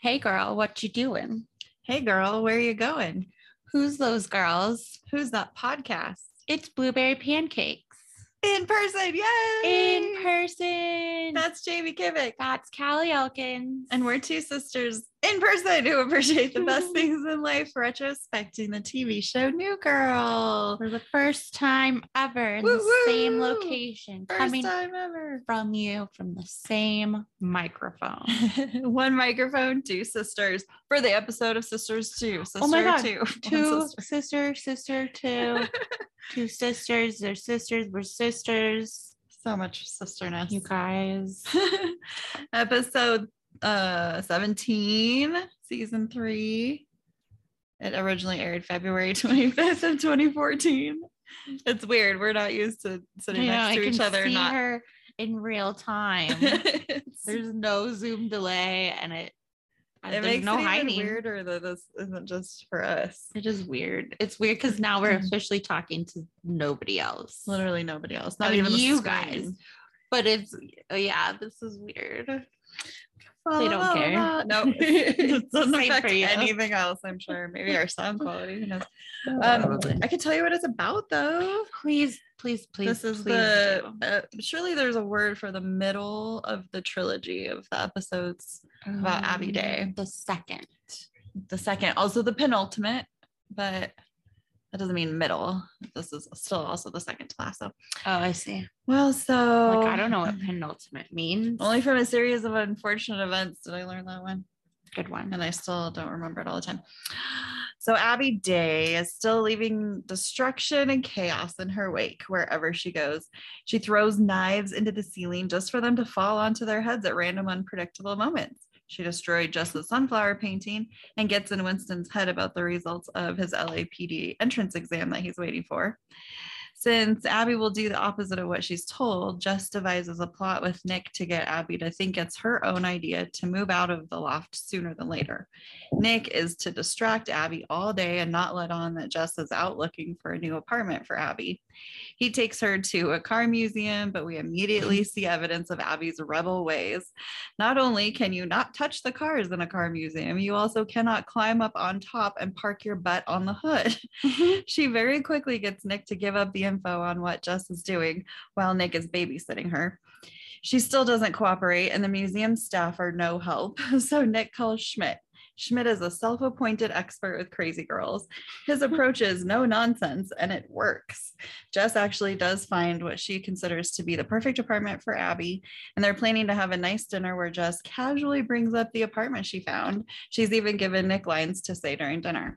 Hey girl, what you doing? Hey girl, where are you going? Who's those girls? Who's that podcast? It's Blueberry Pancakes. In person, yay! In person. That's Jamie Kivik. That's Callie Elkins. And we're two sisters in person who appreciate the best things in life, retrospecting the TV show New Girl. for the first time ever in Woo the same location, First coming time ever. from you from the same microphone. One microphone, two sisters for the episode of Sisters Two. Sister Oh my God, Two. Two sister. sister, sister, two, two sisters. They're sisters. We're sisters. So much sisterness. You guys. episode uh 17 season 3 it originally aired february 25th of 2014 it's weird we're not used to sitting know, next to can each other see not her in real time. There's no Zoom delay, and it. it there's makes no it even hiding. weirder that this isn't just for us It is weird. It's weird because now we're officially talking to nobody else. literally nobody else not I mean, even you guys. But it's yeah, this is weird. They don't care. No, it doesn't Same affect for you. anything else. I'm sure. Maybe our sound quality. Who knows? Um, I can tell you what it's about, though. please, please, please. this is please the uh, surely there's a word for the middle of the trilogy of the episodes about Abby Day. Um, The second. the second also the penultimate but that doesn't mean middle this is still also the second to last so Oh, I see. well so Like I don't know what penultimate means. only from a series of unfortunate events did i learn that one good one. and I still don't remember it all the time. So Abby Day is still leaving destruction and chaos in her wake wherever she goes. She throws knives into the ceiling just for them to fall onto their heads at random, unpredictable moments. She destroyed just the sunflower painting and gets in Winston's head about the results of his LAPD entrance exam that he's waiting for. Since Abby will do the opposite of what she's told, Jess devises a plot with Nick to get Abby to think it's her own idea to move out of the loft sooner than later. Nick is to distract Abby all day and not let on that Jess is out looking for a new apartment for Abby. He takes her to a car museum, but we immediately see evidence of Abby's rebel ways. Not only can you not touch the cars in a car museum, you also cannot climb up on top and park your butt on the hood. Mm-hmm. she very quickly gets Nick to give up the info on what Jess is doing while Nick is babysitting her. She still doesn't cooperate, and the museum staff are no help. So Nick calls Schmidt. Schmidt is a self appointed expert with crazy girls. His approach is no nonsense and it works. Jess actually does find what she considers to be the perfect apartment for Abby, and they're planning to have a nice dinner where Jess casually brings up the apartment she found. She's even given Nick lines to say during dinner.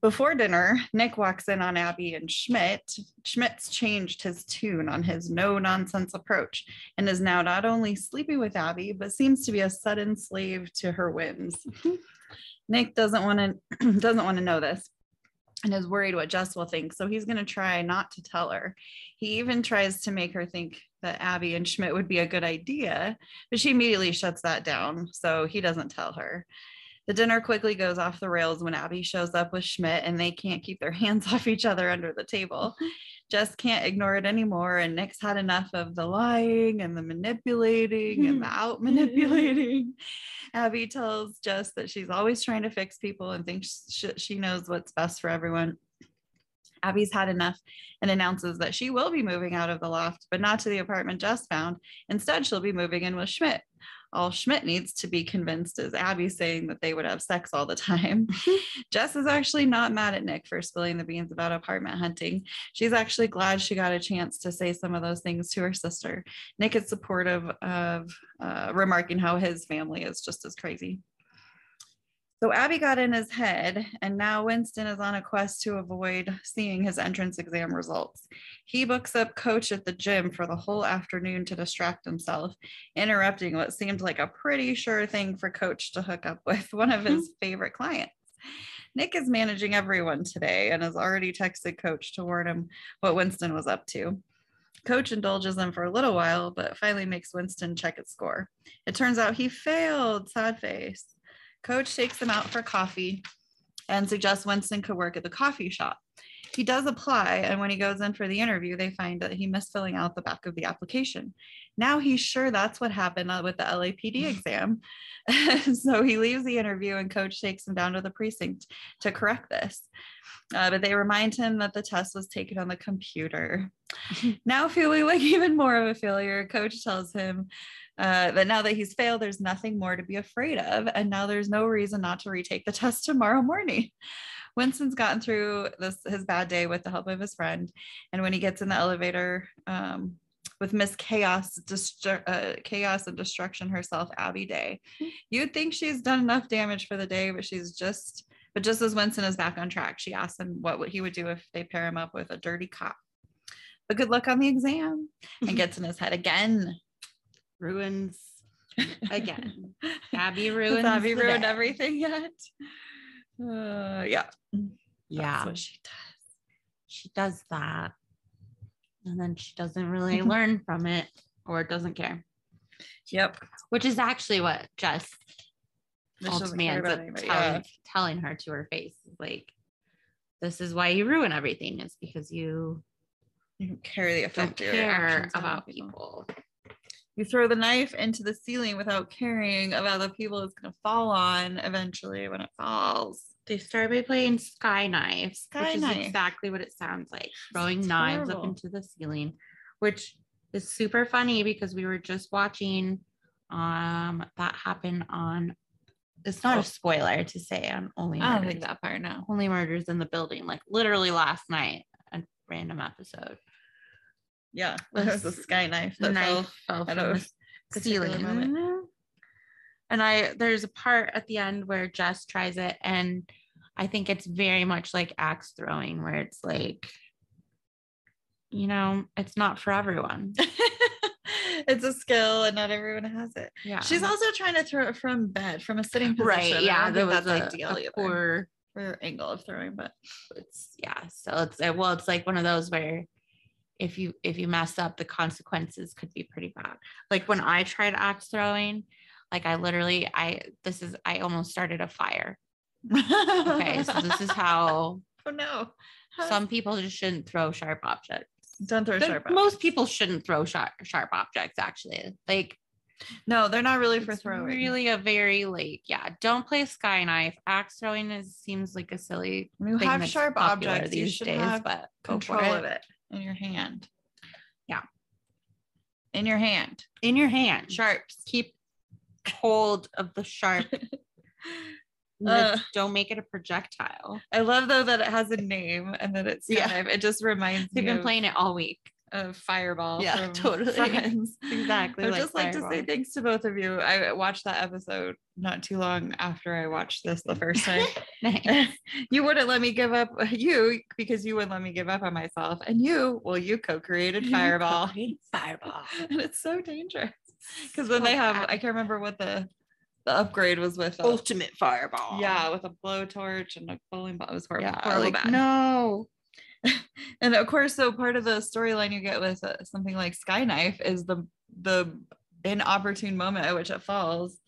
Before dinner, Nick walks in on Abby and Schmidt. Schmidt's changed his tune on his no nonsense approach and is now not only sleeping with Abby, but seems to be a sudden slave to her whims. Nick doesn't want to doesn't want to know this and is worried what Jess will think, so he's going to try not to tell her. He even tries to make her think that Abby and Schmidt would be a good idea, but she immediately shuts that down, so he doesn't tell her. The dinner quickly goes off the rails when Abby shows up with Schmidt and they can't keep their hands off each other under the table. Jess can't ignore it anymore, and Nick's had enough of the lying and the manipulating and the out manipulating. Abby tells Jess that she's always trying to fix people and thinks she knows what's best for everyone. Abby's had enough and announces that she will be moving out of the loft, but not to the apartment Jess found. Instead, she'll be moving in with Schmidt. All Schmidt needs to be convinced is Abby saying that they would have sex all the time. Jess is actually not mad at Nick for spilling the beans about apartment hunting. She's actually glad she got a chance to say some of those things to her sister. Nick is supportive of uh, remarking how his family is just as crazy. So Abby got in his head, and now Winston is on a quest to avoid seeing his entrance exam results. He books up Coach at the gym for the whole afternoon to distract himself, interrupting what seemed like a pretty sure thing for Coach to hook up with one of his favorite clients. Nick is managing everyone today and has already texted Coach to warn him what Winston was up to. Coach indulges him for a little while, but finally makes Winston check his score. It turns out he failed, sad face. Coach takes him out for coffee and suggests Winston could work at the coffee shop. He does apply, and when he goes in for the interview, they find that he missed filling out the back of the application. Now he's sure that's what happened uh, with the LAPD exam. so he leaves the interview and coach takes him down to the precinct to correct this. Uh, but they remind him that the test was taken on the computer. now, feeling like even more of a failure, coach tells him uh, that now that he's failed, there's nothing more to be afraid of. And now there's no reason not to retake the test tomorrow morning. Winston's gotten through this his bad day with the help of his friend. And when he gets in the elevator um, with Miss Chaos, destru- uh, Chaos and Destruction herself, Abby Day, you'd think she's done enough damage for the day, but she's just but just as Winston is back on track, she asks him what would he would do if they pair him up with a dirty cop. But good luck on the exam and gets in his head again. Ruins again. Abby ruins. Abby ruined day. everything yet? Uh, yeah. Yeah. She does. she does that. And then she doesn't really learn from it or doesn't care, Yep. which is actually what Jess ultimately ends up telling, Yeah. telling her to her face. Like, this is why you ruin everything, is because you You don't care the effect don't effect of your care about people. people. You throw the knife into the ceiling without caring about the people it's going to fall on eventually when it falls. They started by playing sky knives, Sky which is exactly what it sounds like throwing It's knives up into the ceiling, which is super funny because we were just watching um that happen on it's not Oh. a spoiler to say on only I don't murders, think that part now. only murders in the building like literally last night a random episode Yeah. It was a sky knife that knife fell. fell from the ceiling moment. and i there's a part at the end where jess tries it and i think it's very much like axe throwing where it's like you know it's not for everyone it's a skill and not everyone has it. yeah She's also trying to throw it from bed, from a sitting position. right yeah think was that's a, ideal a either poor angle of throwing, but it's yeah so it's well it's like one of those where if you if you mess up the consequences could be pretty bad. Like when i tried axe throwing like i literally i this is i almost started a fire. Okay so this is how oh no. some people just shouldn't throw sharp objects. Don't throw sharp. most people shouldn't throw sharp sharp objects actually. Like No, they're not really for throwing. really a very like yeah don't play sky knife. Axe throwing is seems like a silly you have sharp objects, you these should days have but control of it in your hand. Yeah. In your hand. in your hand Sharps. keep hold of the sharp Uh, don't make it a projectile I love though that it has a name and that it's Yeah. of it just reminds they've been of, playing it all week of Fireball. Yeah, from totally. Friends. exactly I would like just like to say thanks to both of you. I watched that episode not too long after I watched this the first time. You wouldn't let me give up you because you wouldn't let me give up on myself. And you, well, you co-created Fireball. fireball and it's so dangerous. Because then they have, bad. I can't remember what the the upgrade was with. uh, ultimate fireball yeah, with a blowtorch and a bowling ball. It was horrible. yeah horrible like, bad. no and of course so part of the storyline you get with uh, something like sky knife is the the inopportune moment at which it falls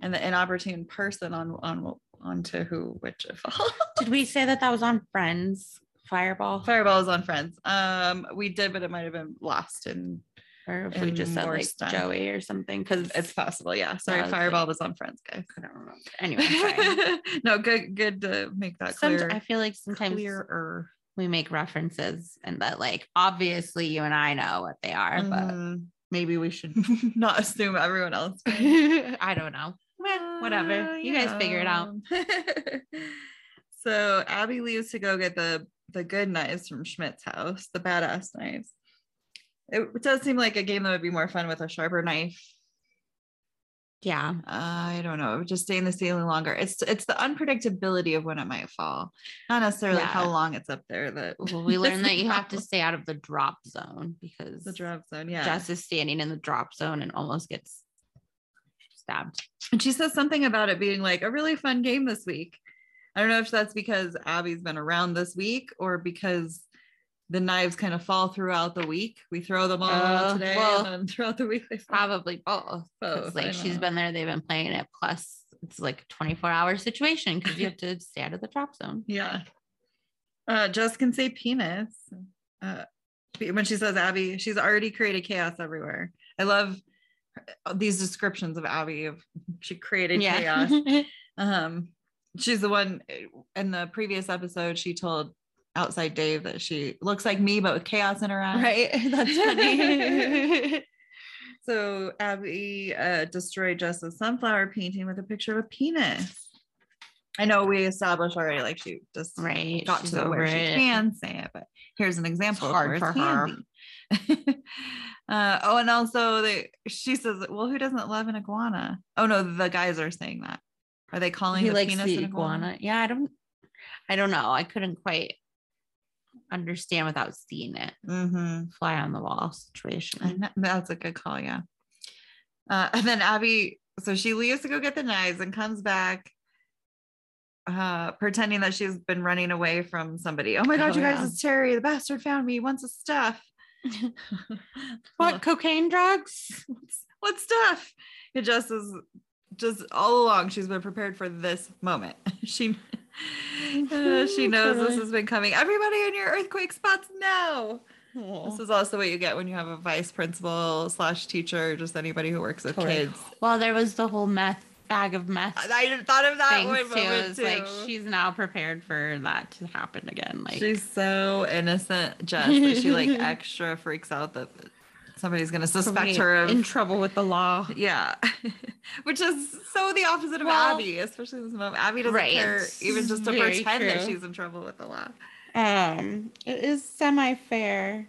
and the inopportune person on on onto who which it falls. Did we say that that was on friends? Fireball? Fireball is on friends. Um we did but it might have been lost and or if we just said like joey or something because it's possible yeah. Sorry was like- fireball was on friends guys. I don't remember. Anyway no good good to make that clear. I feel like sometimes clearer we make references and that like obviously you and I know what they are, but Mhm. maybe we should not assume everyone else I don't know. Well, whatever. Uh, You guys figure it out. so Abby leaves to go get the the good knives from Schmidt's house, the badass knives. It does seem like a game that would be more fun with a sharper knife. Yeah. I don't know. Just stay in the ceiling longer. It's it's the unpredictability of when it might fall, not necessarily how long it's up there. That Well, we learned that you have to stay out of the drop zone because the drop zone. Yeah. Jess is standing in the drop zone and almost gets stabbed. And she says something about it being like a really fun game this week. I don't know if that's because Abby's been around this week or because the knives kind of fall throughout the week. We throw them all Uh, today well, and throughout the week they fall. Probably both. Both, Like she's been there, they've been playing it. Plus, it's like a 24 hour situation because you have to stay out of the drop zone. Yeah. Uh, Jess can say penis. Uh, when she says Abby, she's already created chaos everywhere. I love these descriptions of Abby of she created chaos. yeah. Um, she's the one in the previous episode. She told outside Dave that she looks like me, but with chaos in her eyes. right. That's funny. So Abby uh, destroyed Jess's sunflower painting with a picture of a penis. I know we established already, like she just right. got she's to the where she can say it, but here's an example. of hard for it's her. uh, oh, and also they, she says, "Well, who doesn't love an iguana?" Oh no, the guys are saying that. Are they calling he the penis the an iguana. Yeah, I don't I don't know. I couldn't quite understand without seeing it. Mm-hmm. Fly on the wall situation. And that's a good call, yeah. Uh, and then Abby, so she leaves to go get the knives and comes back uh pretending that she's been running away from somebody. Oh my god, Oh, you guys, yeah. it's Terry. The bastard found me. He wants his stuff. What cocaine drugs? what stuff? It just is just all along she's been prepared for this moment. she uh, she knows this has been coming. Everybody in your earthquake spots now. This is also what you get when you have a vice principal slash teacher, just anybody who works with Totally. kids. Well, there was the whole meth bag of meth I thought of that one too. moment It's too. like she's now prepared for that to happen again. Like she's so innocent, Jess, that she like extra freaks out that somebody's gonna suspect probably her of in trouble with the law. yeah, which is so the opposite of Well- Abby, especially this moment. Abby doesn't Right. care even just to Very pretend that she's in trouble with the law. Um, it is semi fair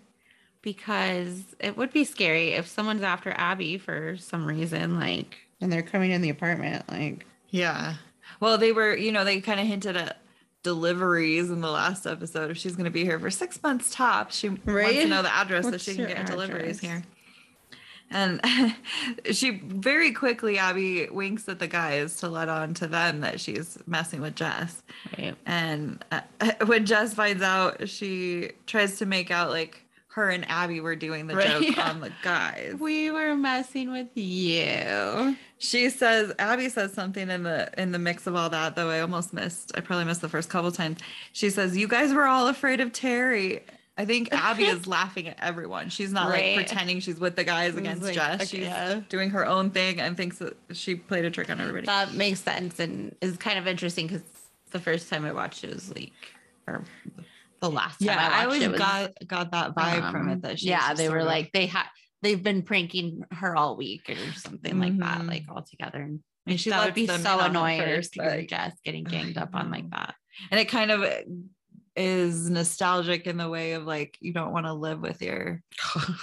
because it would be scary if someone's after Abby for some reason, like, and they're coming in the apartment, like, Yeah. Well, they were, you know, they kind of hinted at deliveries in the last episode. If she's going to be here for six months top, she wants to know the address so she can get deliveries here. And she very quickly, Abby winks at the guys to let on to them that she's messing with Jess. right. And uh, when Jess finds out, she tries to make out like her and Abby were doing the Right, joke yeah. on the guys. we were messing with you. She says Abby says something in the in the mix of all that though I almost missed. I probably missed the first couple times. She says you guys were all afraid of Terry. I think Abby is laughing at everyone. She's not Right. like pretending she's with the guys against like, Jess. She's yeah. doing her own thing and thinks that she played a trick on everybody. That makes sense and is kind of interesting because the first time I watched it was like, or the last time yeah, I I, watched always it was, got got that vibe from um, it that she yeah, they were like they had they've been pranking her all week or something like that, like all together. And and she that would be so in on it annoying first, like- Jess getting ganged up on like that. and it kind of is nostalgic in the way of like you don't want to live with your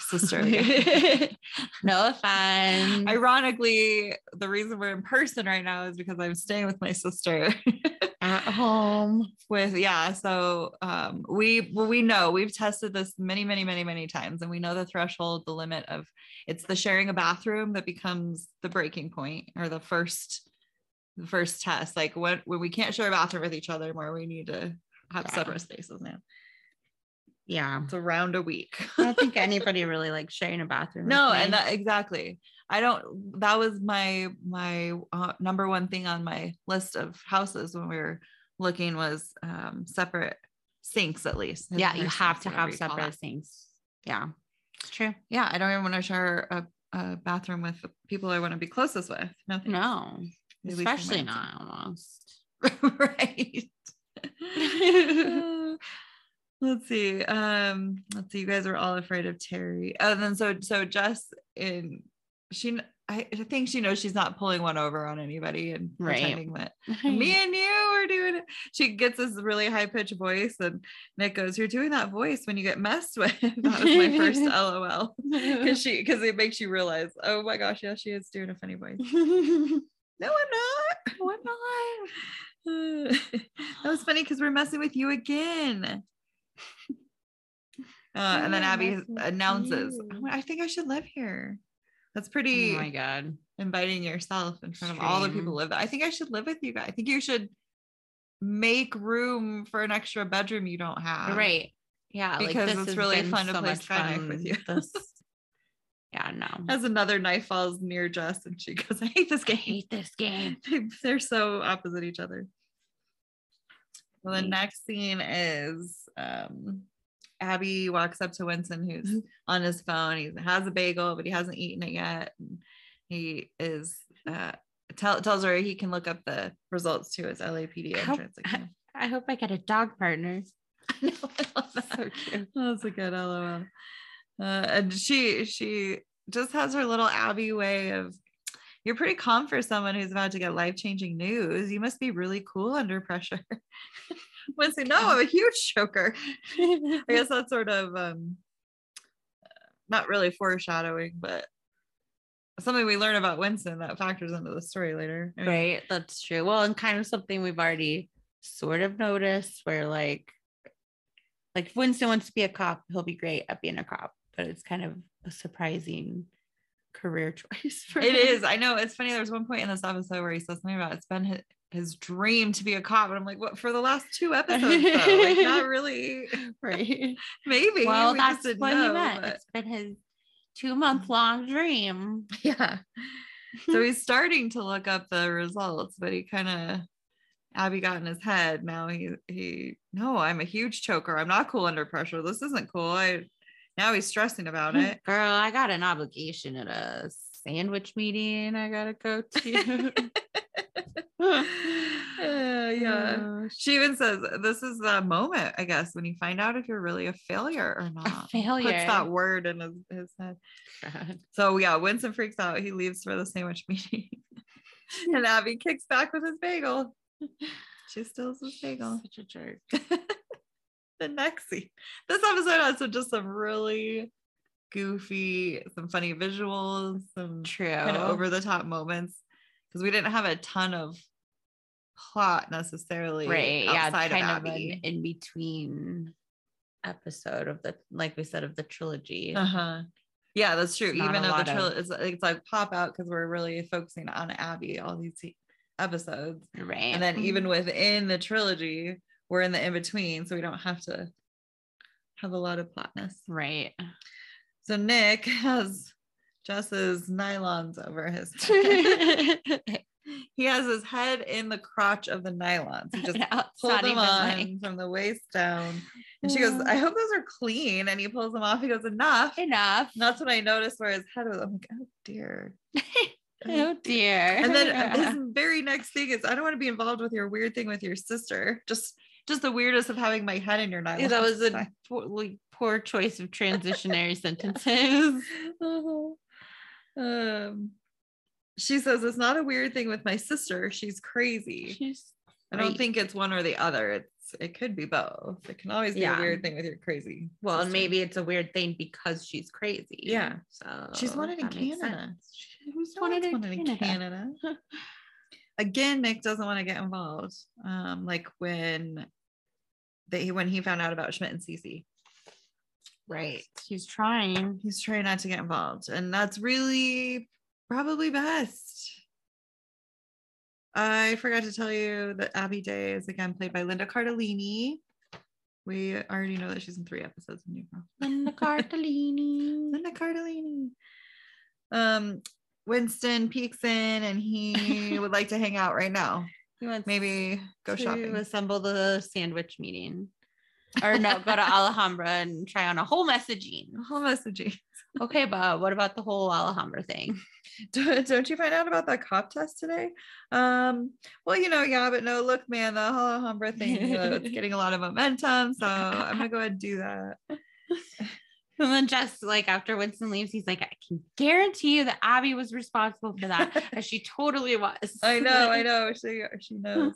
sister no offense. Ironically, the reason we're in person right now is because I'm staying with my sister. at home. with yeah, so um, we well, we know we've tested this many, many, many, many times, and we know the threshold, the limit of it's the sharing a bathroom that becomes the breaking point or the first the first test. Like when when we can't share a bathroom with each other more, we need to have Yeah. separate spaces now. Yeah. It's around a week. I don't think anybody really likes sharing a bathroom. no and that exactly i don't that was my my uh, number one thing on my list of houses when we were looking was um separate sinks at least yeah, you have to have separate sinks. Yeah. It's true. yeah i don't even want to share a, a bathroom with people i want to be closest with no. No. At least in my Especially not almost. right let's see um let's see you guys are all afraid of terry and then so so jess in she I, think she knows she's not pulling one over on anybody and Right. pretending that me and you are doing it. She gets this really high pitched voice, and Nick goes, "You're doing that voice when you get messed with." that was my first LOL because she because it makes you realize, oh my gosh, yeah, she is doing a funny voice. No, I'm not. What not? that was funny because we're messing with you again. Uh, and then Abby announces, you. "Oh, I think I should live here. That's pretty. Oh pretty my god. inviting yourself in front of all the people Extreme. who live there. I think I should live with you guys. I think you should make room for an extra bedroom you don't have. right. Yeah. like, Because this it's really fun to play Skyknife with you. This- yeah, no. As another knife falls near Jess and she goes, I hate this I game. hate this game. They- They're so opposite each other. Well, the next scene is um, Abby walks up to Winston, who's on his phone. He has a bagel, but he hasn't eaten it yet. He is uh, tell, tells her he can look up the results to his LAPD How- entrance exam. I hope I get a dog partner. I know, I love that. So cute. That's a good LOL. Uh, and she she just has her little Abby way of. You're pretty calm for someone who's about to get life changing news. You must be really cool under pressure. Winston, no, I'm a huge choker. I guess that's sort of um, not really foreshadowing, but something we learn about Winston that factors into the story later. I mean, right. That's true. Well, and kind of something we've already sort of noticed where like like if Winston wants to be a cop, he'll be great at being a cop, but it's kind of a surprising career choice for It him. is. I know. It's funny. There's one point in this episode where he says something about it's been his, dream to be a cop. And I'm like, what for the last two episodes? Though? like, not really. right. Maybe. Well, we that's what he meant. but- It's been his two month long dream. Yeah. So he's starting to look up the results, but he kind of Abby got in his head. Now he he no, I'm a huge choker. I'm not cool under pressure. This isn't cool. I now he's stressing about hmm, it. Girl, I got an obligation at a sandwich meeting I gotta go to. Uh, yeah. Oh, She even says this is the moment, I guess, when you find out if you're really a failure or not. failure. Puts that word in his, his head. God. So yeah, Winston freaks out. He leaves for the sandwich meeting. and Abby kicks back with his bagel. She steals his bagel. Such a jerk. the next scene. This episode has some just some really goofy, some funny visuals, some True. kind of over the top moments. Because we didn't have a ton of plot necessarily right. Yeah. Kind of of, an Abby. in between episode of the, like we said, of the trilogy. Uh-huh. Yeah, that's true. Not Even though the trilogy, it's, it's like pop out because we're really focusing on Abby all these se- episodes. Right. And then even within the trilogy, we're in the in between, so we don't have to have a lot of plotness. right. So Nick has Jess's nylons over his he has his head in the crotch of the nylons. He just No, pulled them on like from the waist down. And she goes, I hope those are clean. And he pulls them off. He goes, enough. And enough. that's when I noticed where his head was. I'm like, oh dear. Oh dear. And then his very next thing is, I don't want to be involved with your weird thing with your sister. Just just the weirdest of having my head in your nylons. Yeah, that was a poor, like, poor choice of transitionary sentences. Uh-huh. Um, she says it's not a weird thing with my sister. She's crazy. She's I don't think it's one or the other. It's it could be both. It can always be Yeah. a weird thing with your crazy. well, and maybe it's a weird thing because she's crazy. Yeah. So she's wanted in Canada. She- Who's No wanted in wanted in Canada? Canada. Again, Nick doesn't want to get involved. Um, like when they when he found out about Schmidt and Cece. Right. He's trying. he's trying not to get involved and that's really probably best i forgot to tell you that abby day is again played by linda cardellini we already know that she's in three episodes of new girl Linda Cardellini. linda cardellini um winston peeks in and he would like to hang out right now He wants maybe go shopping assemble the sandwich meeting. Or no, go to Alhambra and try on a whole messaging. whole messaging Okay, but what about the whole Alhambra thing? don't, you find out about that cop test today? Um, well, you know, yeah, but no, look, man, the Alhambra thing, you know, it's getting a lot of momentum. So I'm gonna go ahead and do that. And then just like after Winston leaves, he's like, I can guarantee you that Abby was responsible for that. and she totally was. I know, I know. She she knows.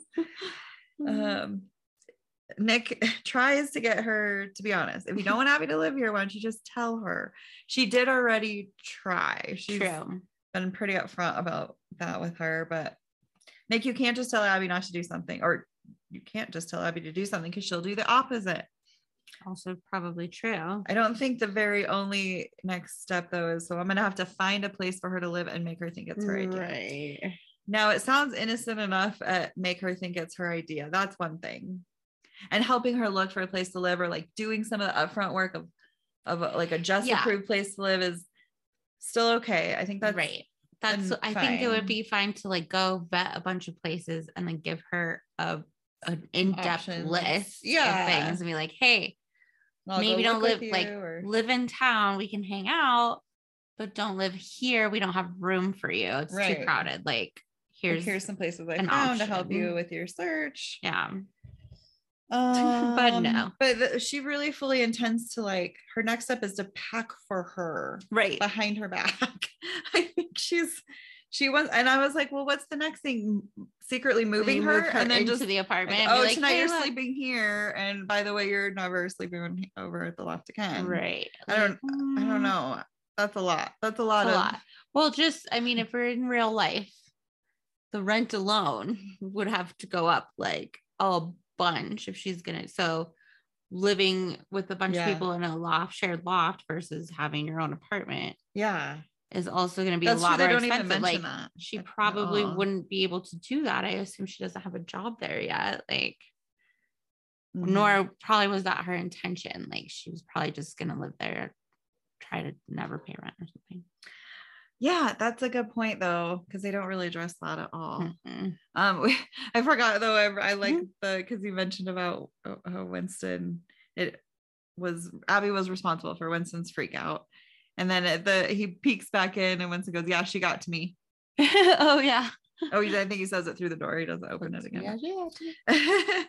Um Nick tries to get her to be honest. If you don't want Abby to live here, why don't you just tell her? She did already try. She's True. been pretty upfront about that with her, but Nick, you can't just tell Abby not to do something, or you can't just tell Abby to do something because she'll do the opposite. Also, probably true. I don't think the very only next step though is so I'm gonna have to find a place for her to live and make her think it's her idea. Right. Now it sounds innocent enough at make her think it's her idea. That's one thing. And helping her look for a place to live or like doing some of the upfront work of of uh, like a just Yeah. approved place to live is still okay. I think that's right. That's I think it would be fine to like go vet a bunch of places and then give her a an in-depth Options. list Yeah. of things and be like, hey, I'll maybe don't live like or- live in town. We can hang out, but don't live here. We don't have room for you. It's Right. too crowded. Like Like, here's, here's some places I found to help you with your search. yeah. Um, but no. But she really fully intends to like her next step is to pack for her Right. behind her back. I think she's she wants, and I was like, well, what's the next thing? Secretly moving You her, and then into just the apartment. be oh, like, tonight "Hey, you're look." sleeping here, and by the way, you're never sleeping over at the loft again. Right. I don't. Like, I don't mm, know. That's a lot. That's a lot a of. lot. Well, just I mean, if we're in real life, the rent alone would have to go up like a bunch if she's gonna so living with a bunch Yeah. of people in a loft, shared loft versus having your own apartment Yeah, is also gonna be that's a lot more don't even expensive. Like that. she probably wouldn't be able to do that. I assume she doesn't have a job there yet. Like Mhm. nor probably was that her intention. Like she was probably just gonna live there, try to never pay rent or something. Yeah, that's a good point though, because they don't really address that at all. Mm-mm. Um, we, I forgot though. I, I like Mm-hmm. the because you mentioned about uh, how Winston. It was Abby was responsible for Winston's freak out, and then the he peeks back in, and Winston goes, "Yeah, she got to me." oh yeah. Oh, he- I think he says it through the door. He doesn't open it again. Yeah.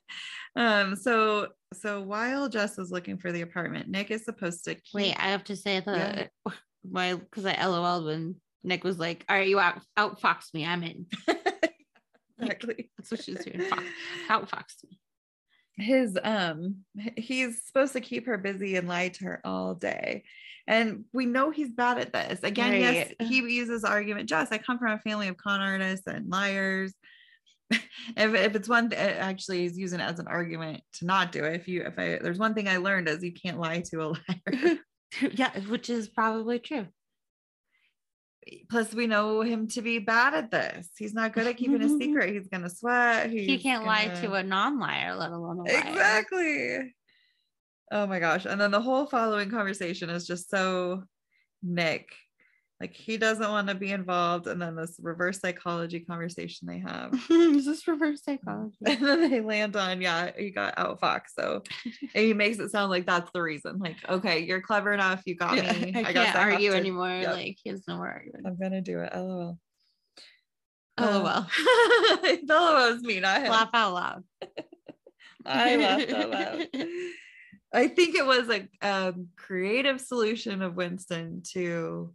um. So so while Jess is looking for the apartment, Nick is supposed to keep, Wait, I have to say the Yeah. My because I LOL'd when Nick was like, "All right, you out outfox me, I'm in." exactly. That's what she's doing. Fox, outfox me. his um he's supposed to keep her busy and lie to her all day and we know he's bad at this again yes he uses argument just i come from a family of con artists and liars if, if it's one th- actually he's using it as an argument to not do it if you if i there's one thing i learned is you can't lie to a liar yeah, which is probably true. plus we know him to be bad at this he's not good at keeping a secret he's gonna sweat he can't lie gonna- to a non-liar, let alone a liar. Exactly. Oh my gosh. And then the whole following conversation is just so Nick. Like he doesn't want to be involved. And then this reverse psychology conversation they have. is this reverse psychology? And then they land on, yeah, you got out Fox. So and he makes it sound like that's the reason. Like, okay, you're clever enough. You got Yeah, me. I, guess can't I argue to- anymore. Yep. Like he has no more argument. I'm gonna do it. LOL. LOL. Uh, LOL is me, not him. Laugh out loud. I laughed out loud. I think it was a um, creative solution of Winston to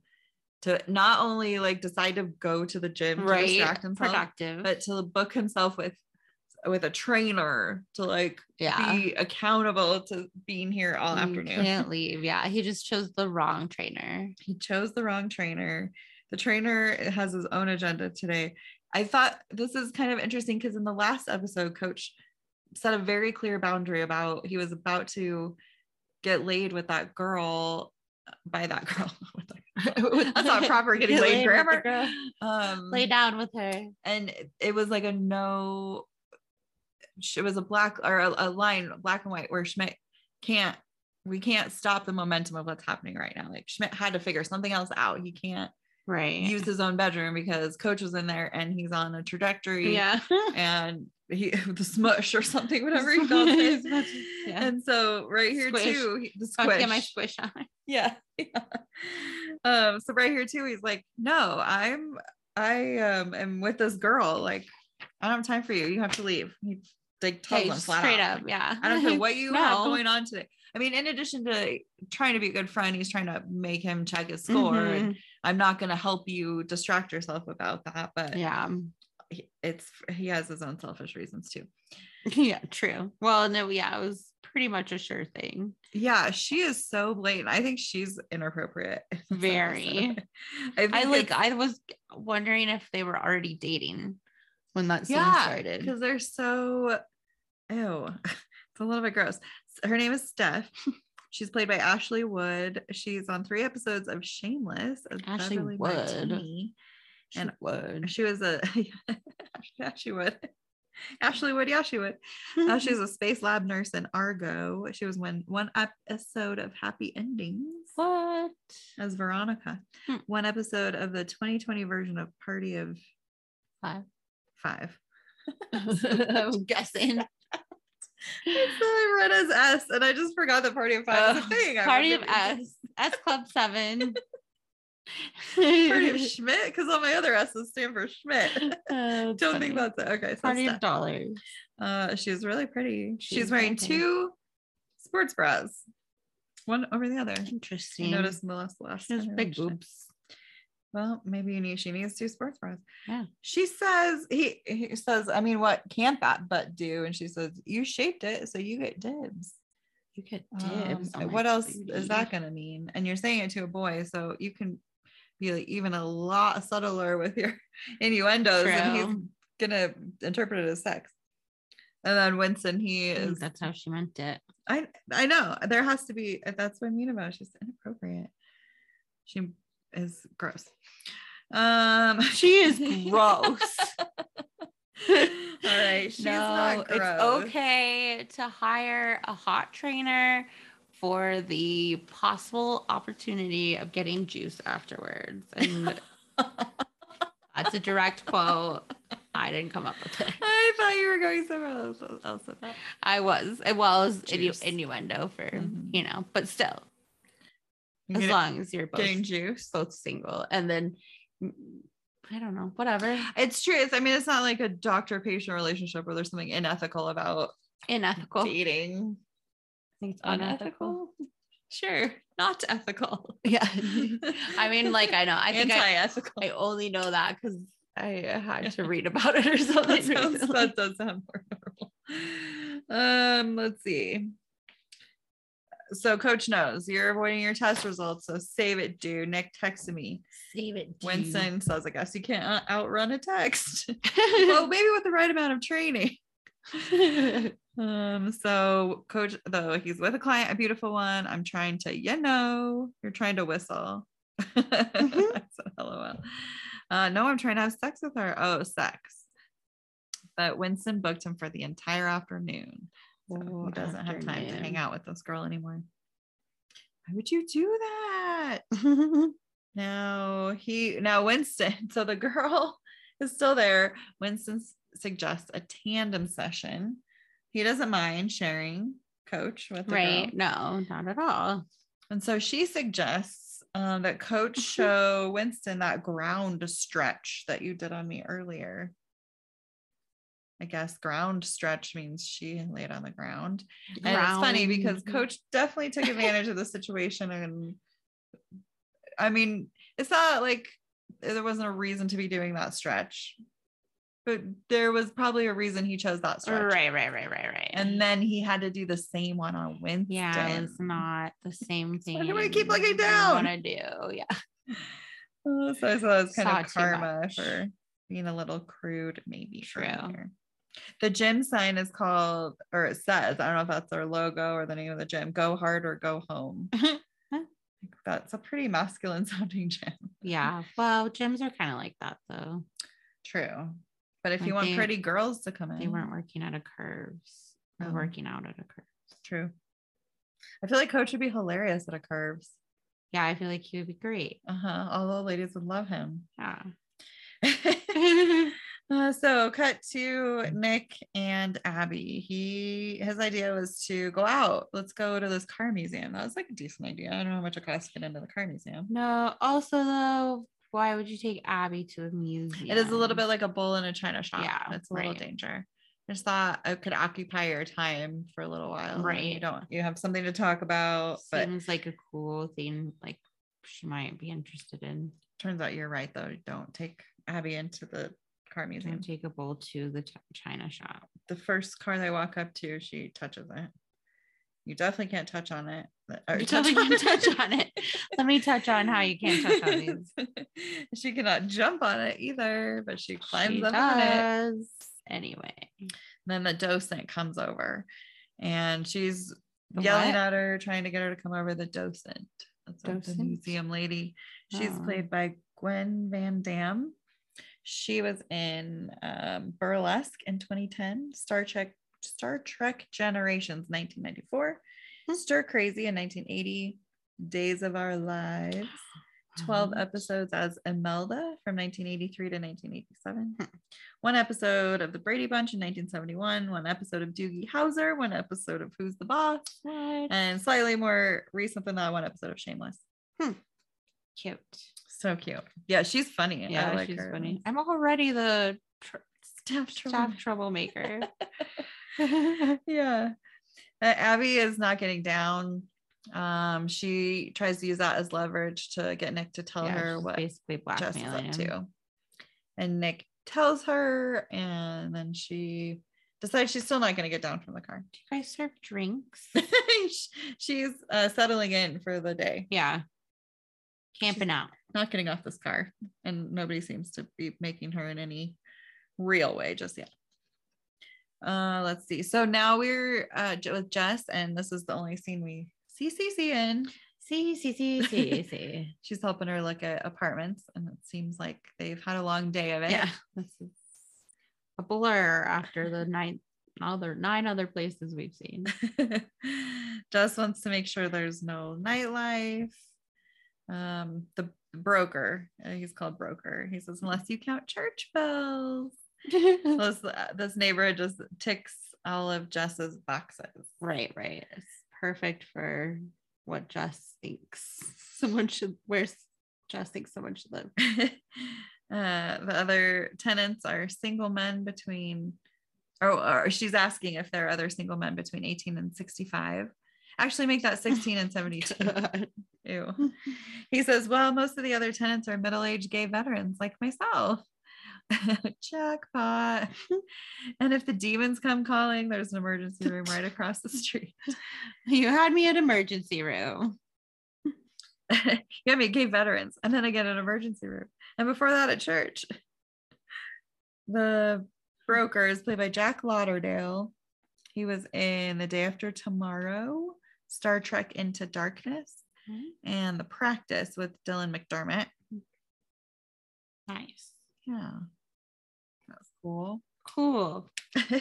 to not only like decide to go to the gym to distract himself, Productive. but to book himself with with a trainer to like yeah. be accountable to being here all You afternoon. Can't leave. Yeah. He just chose the wrong trainer. He chose the wrong trainer. The trainer has his own agenda today. I thought this is kind of interesting because in the last episode, Coach set a very clear boundary about he was about to get laid with that girl by that girl. That's not proper getting Get laid laid with the grammar. Um, Lay down with her. and it was like a no. It was a black or a, a line, black and white, where Schmidt can't. We can't stop the momentum of what's happening right now. Like Schmidt had to figure something else out. He can't Right. use his own bedroom because coach was in there and he's on a trajectory yeah. and he the smush or something whatever he calls it yeah. and so right here Squish. too he- the squish get my squish on. yeah, yeah. um so right here too he's like no i'm i um am with this girl like i don't have time for you you have to leave he like tells Okay, him flat straight out, up. Yeah. I don't care what you have going on today. I mean, in addition to trying to be a good friend, he's trying to make him check his score. And Mhm. I'm not going to help you distract yourself about that, but Yeah. it's he has his own selfish reasons too. Yeah. True. Well, no. Yeah. It was pretty much a sure thing. Yeah, she is so blatant. I think she's inappropriate. Very. I, think I like. I was wondering if they were already dating when that scene yeah, started. because they're so ew. It's a little bit gross. Her name is Steph. She's played by Ashley Wood. She's on three episodes of Shameless. as Ashley Beverly Wood. Martini. and- would. She was a yeah, she would. Ashley Wood, yeah, she would. Uh, she's a space lab nurse in Argo. She was one one episode of Happy Endings what? as Veronica. Hmm. One episode of the 2020 version of Party of Five. Five. I'm guessing. I read as S, and I just forgot that Party of Five is a Oh, thing. I Party of S, S Club Seven. Party of Schmidt, because all my other S's stand for Schmidt. Oh, Don't think that's it. Okay, so Party of Dollars. Uh, she's really pretty. She She's wearing two sports bras, one over the other. I Interesting. noticed Melissa last She has big boobs. Well, maybe you need she needs two sports bras. Yeah. She says he, he says, I mean, what can't that butt do? And she says, You shaped it, so you get dibs. You get Um, dibs. my what else booty. is that gonna mean? And you're saying it to a boy, so you can be like even a lot subtler with your innuendos, and he's gonna interpret it as sex. And then Winston, he is That's how she meant it. I I know there has to be that's what I mean about it. she's inappropriate. She is gross. Um She is gross. All right. She's no, not gross. it's okay to hire a hot trainer for the possible opportunity of getting juice afterwards. And that's a direct quote. I didn't come up with it. I thought you were going somewhere else, else. I was. It was innu- innuendo for Mhm. you know, but still, as getting- long as you're both getting juice. both single, and then mm, I don't know, whatever, It's true. It's I mean, it's not like a doctor-patient relationship where there's something unethical about unethical. Dating. I think it's Unethical? Sure, not ethical. Yeah. I mean, like I know. I think I, anti-ethical. I only know that because I had to read about it or something. that, sounds, that does sound more normal. Um, let's see. So coach knows you're avoiding your test results, so save it, dude. Nick texted me. Save it. dude. Winston says, "I guess you can't outrun a text." well, maybe with the right amount of training. Um, so coach though he's with a client, a beautiful one. I'm trying to, you know, you're trying to whistle. I said, LOL. Uh, no, I'm trying to have sex with her. Oh, sex. But Winston booked him for the entire afternoon. So Oh, he doesn't have time to hang out with this girl anymore. Why would you do that? No, he now Winston. So the girl is still there. Winston suggests a tandem session. He doesn't mind sharing coach with the right? girl. No, not at all. And so she suggests um, that coach show Winston that ground stretch that you did on me earlier. I guess ground stretch means she laid on the ground. And it's funny because coach definitely took advantage of the situation. And I mean, it's not like there wasn't a reason to be doing that stretch, but there was probably a reason he chose that stretch. Right, right, right, right, right. And then he had to do the same one on Wednesday. yeah, it's not the same thing. why do I keep looking down? I Want to do? Yeah. Oh, so I thought it was kind Saw of karma for being a little crude, maybe. True. The gym sign is called, or it says, I don't know if that's their logo or the name of the gym. Go hard or go home. that's a pretty masculine sounding gym. Yeah. Well, gyms are kind of like that though. True. But if Like you want they- pretty girls to come in, They weren't working at a curves. Or Oh. working out at a curves. true. I feel like Coach would be hilarious at a curves. Yeah, I feel like he would be great. Uh huh. All the ladies would love him. Yeah. Uh, so cut to Nick and Abby. He his idea was to go out. Let's go to this car museum. That was like a decent idea. I don't know how much it costs to get into the car museum. no, also though, why would you take Abby to a museum? It is a little bit like a bull in a china shop. Yeah, it's a little danger. I just thought it could occupy your time for a little while. and You Right. don't you have something to talk about, but seems like a cool thing. Like she might be interested in. turns out you're right though. Don't take Abby into the car museum. Don't take a bowl to the ch- China shop. the first car they walk up to, she touches it. You definitely can't touch on it. or You touch totally on can touch on it. Let me touch on how you can't touch on these. she cannot jump on it either, but she climbs She up on it. does. Anyway, Then the docent comes over and she's The yelling what? at her, trying to get her to come over. The docent. That's like the museum lady. She's Oh. played by Gwen Van Dam. She was in um, Burlesque in 2010, Star Trek, Star Trek Generations 1994, Hmm. Stir Crazy in 1980, Days of Our Lives, 12 Uh-huh. episodes as Imelda from 1983 to 1987. Hmm. One episode of The Brady Bunch in 1971. One episode of Doogie Howser. One episode of Who's the Boss. And slightly more recent than that, one episode of Shameless. Cute. So cute. Yeah, she's funny. I Yeah, like she's her. funny. I'm already the tr- Staff staff troublemaker. yeah. Uh, Abby is not getting down. Um, she tries to use that as leverage to get Nick to tell Yeah, her what basically Jess is up him. to. And Nick tells her, and then she decides she's still not going to get down from the car. Do you guys serve drinks? she's uh, settling in for the day, yeah. Camping out. not getting off this car, and nobody seems to be making her in any real way just yet. Uh, let's see. So now we're uh, with Jess, and this is the only scene we see Cece in. See, see, see, see, see. She's helping her look at apartments, and it seems like they've had a long day of it. yeah. This is a blur after the nine other nine other places we've seen. Jess wants to make sure there's no nightlife. Um, the broker, uh, he's called broker. He says, unless you count church bells. this, uh, this neighborhood just ticks all of Jess's boxes. right, right. It's perfect for what Jess thinks someone should where Jess thinks someone should live. uh, the other tenants are single men between, or, or she's asking if there are other single men between 18 and 65. Actually, make that 16 and 72. Ew. He says, Well, most of the other tenants are middle aged gay veterans like myself. Jackpot. and if the demons come calling, there's an emergency room right across the street. you had me at emergency room. you have me gay veterans, and then I get an emergency room. And before that, at church. The broker is played by Jack Lauderdale. He was in The Day After Tomorrow, Star Trek Into Darkness, and The Practice with Dylan McDermott. Nice. Yeah. That's cool. Cool.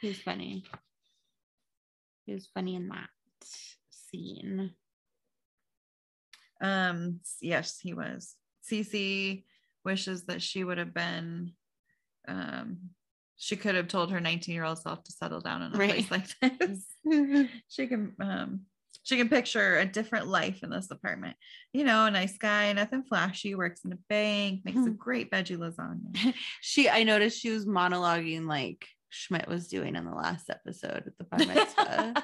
He was funny. He was funny in that scene. um, yes, he was. Cece wishes that she would have been um she could have told her 19 year old self to settle down in a Right. place like this. she can um she can picture a different life in this apartment. You know, a nice guy, nothing flashy, works in a bank, makes a Hmm. great veggie lasagna. she I noticed she was monologuing like Schmidt was doing in the last episode at the bar mitzvah.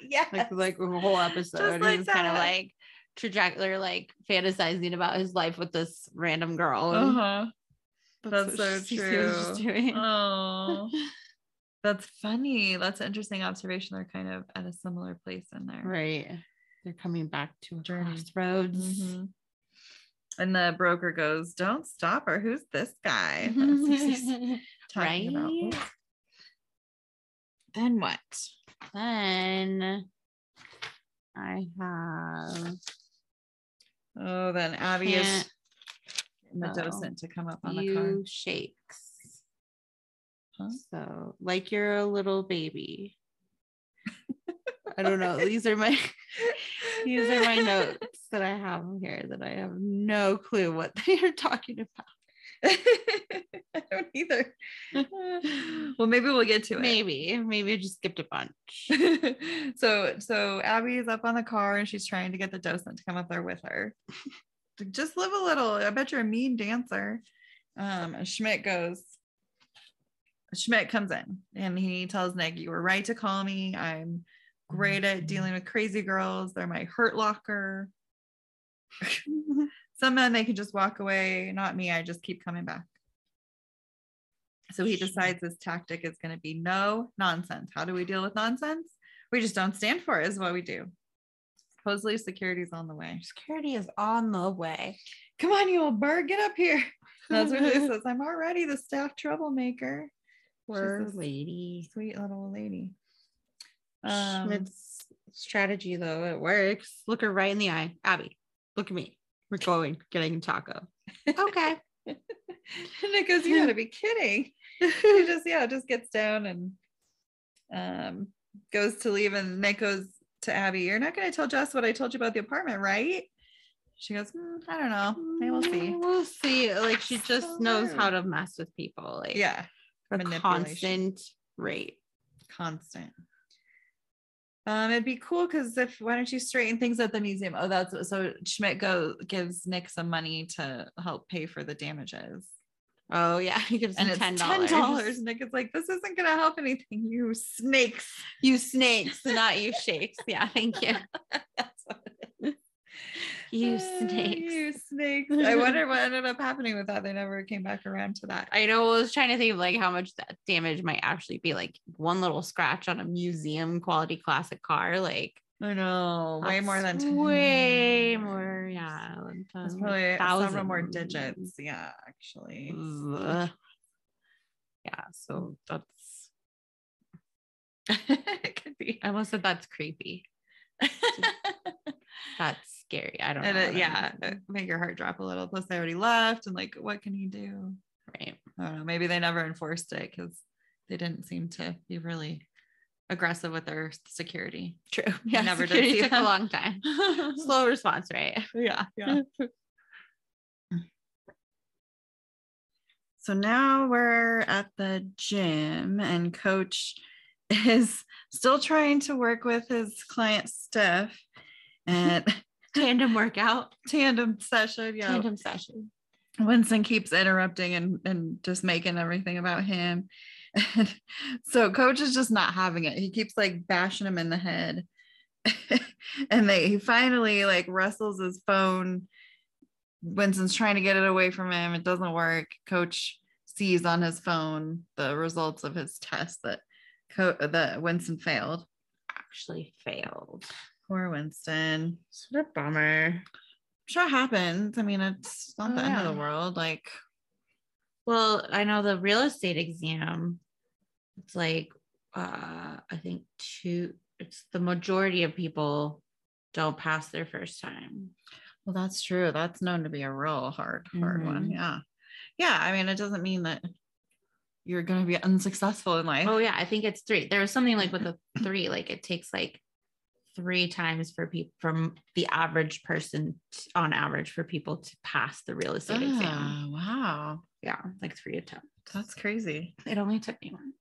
yeah. like like a whole episode. like It was kind of like trajectory, like fantasizing about his life with this random girl. Uh-huh. That's what so just true. doing. Oh, that's funny. That's an interesting observation. They're kind of at a similar place in there. Right. They're coming back to a Journey. crossroads. Mhm. And the broker goes, "Don't stop her. Who's this guy?" What about. Right? Then what? Then I have Oh, then Abby is the docent to come up on the car. shakes. Huh? So like you're a little baby. I don't know. These are my these are my notes that I have here that I have no clue what they are talking about. I don't either. well, maybe we'll get to it. Maybe, maybe I just skipped a bunch. so so Abby is up on the car and she's trying to get the docent to come up there with her. Just live a little. I bet you're a mean dancer. Um, and Schmidt goes. Schmidt comes in and he tells Nick, "You were right to call me. I'm great at dealing with crazy girls. They're my hurt locker. Some men they can just walk away. Not me. I just keep coming back." So he decides his tactic is going to be no nonsense. How do we deal with nonsense? We just don't stand for it, is what we do. Supposedly, security's on the way. Security is on the way. Come on, you old bird, get up here. That's what he says. I'm already the staff troublemaker. She's a lady. Sweet little lady. Um, Schmidt's strategy though, it works. Look her right in the eye. Abby, look at me. We're going, getting taco. Okay. and it goes, You gotta be kidding. he just, yeah, just gets down and um goes to leave. And Nick goes to Abby, You're not gonna tell Jess what I told you about the apartment, right? She goes, "Mm, I don't know. Maybe we'll see. We'll see. Like she just So knows how to mess with people. Like Yeah, a constant rate. constant. Um, it'd be cool because if why don't you straighten things at the museum? Oh, that's what- so Schmidt go gives Nick some money to help pay for the damages. Oh yeah, he gives And him ten ten ten dollars. dollars. Nick is like, this isn't gonna help anything, you snakes. You snakes, not you shakes. Yeah, thank you. That's what it is. You snakes. You snakes. I wonder what ended up happening with that. They never came back around to that. I know. I was trying to think of like how much that damage might actually be. Like one little scratch on a museum quality classic car. Like I know. Way more than 10. way more. Yeah, That's than probably several more digits. Yeah, actually. Ugh. Yeah, so that's. it could be. I almost said that's creepy. That's scary. I don't and know. it, yeah, make your heart drop a little. Plus, they already left, and like, what can you do? right. I don't know. Maybe they never enforced it because they didn't seem to be really aggressive with their security. True. Yeah, never did security see took that. a long time. Slow response rate. yeah, yeah. So now we're at the gym, and coach is still trying to work with his client Steph and Tandem workout. tandem session. Yeah. Tandem session. Winston keeps interrupting and, and just making everything about him. And so coach is just not having it. He keeps like bashing him in the head. and they he finally like wrestles his phone. Winston's trying to get it away from him. It doesn't work. Coach sees on his phone the results of his test that co- that Winston failed. Actually failed. Poor Winston. What a bummer. Sure happens. I mean, it's not Oh, the end of the world. Like, Well, I know the real estate exam. It's like uh I think two it's the majority of people don't pass their first time. Well, that's true. That's known to be a real hard, hard one. Mhm. Yeah. Yeah. I mean, it doesn't mean that you're going to be unsuccessful in life. Oh yeah, I think it's three. There was something like with the three, like it takes like three times for people from the average person t- on average for people to pass the real estate exam. Ah, wow. Yeah, like three attempts. That's crazy. It only took me once.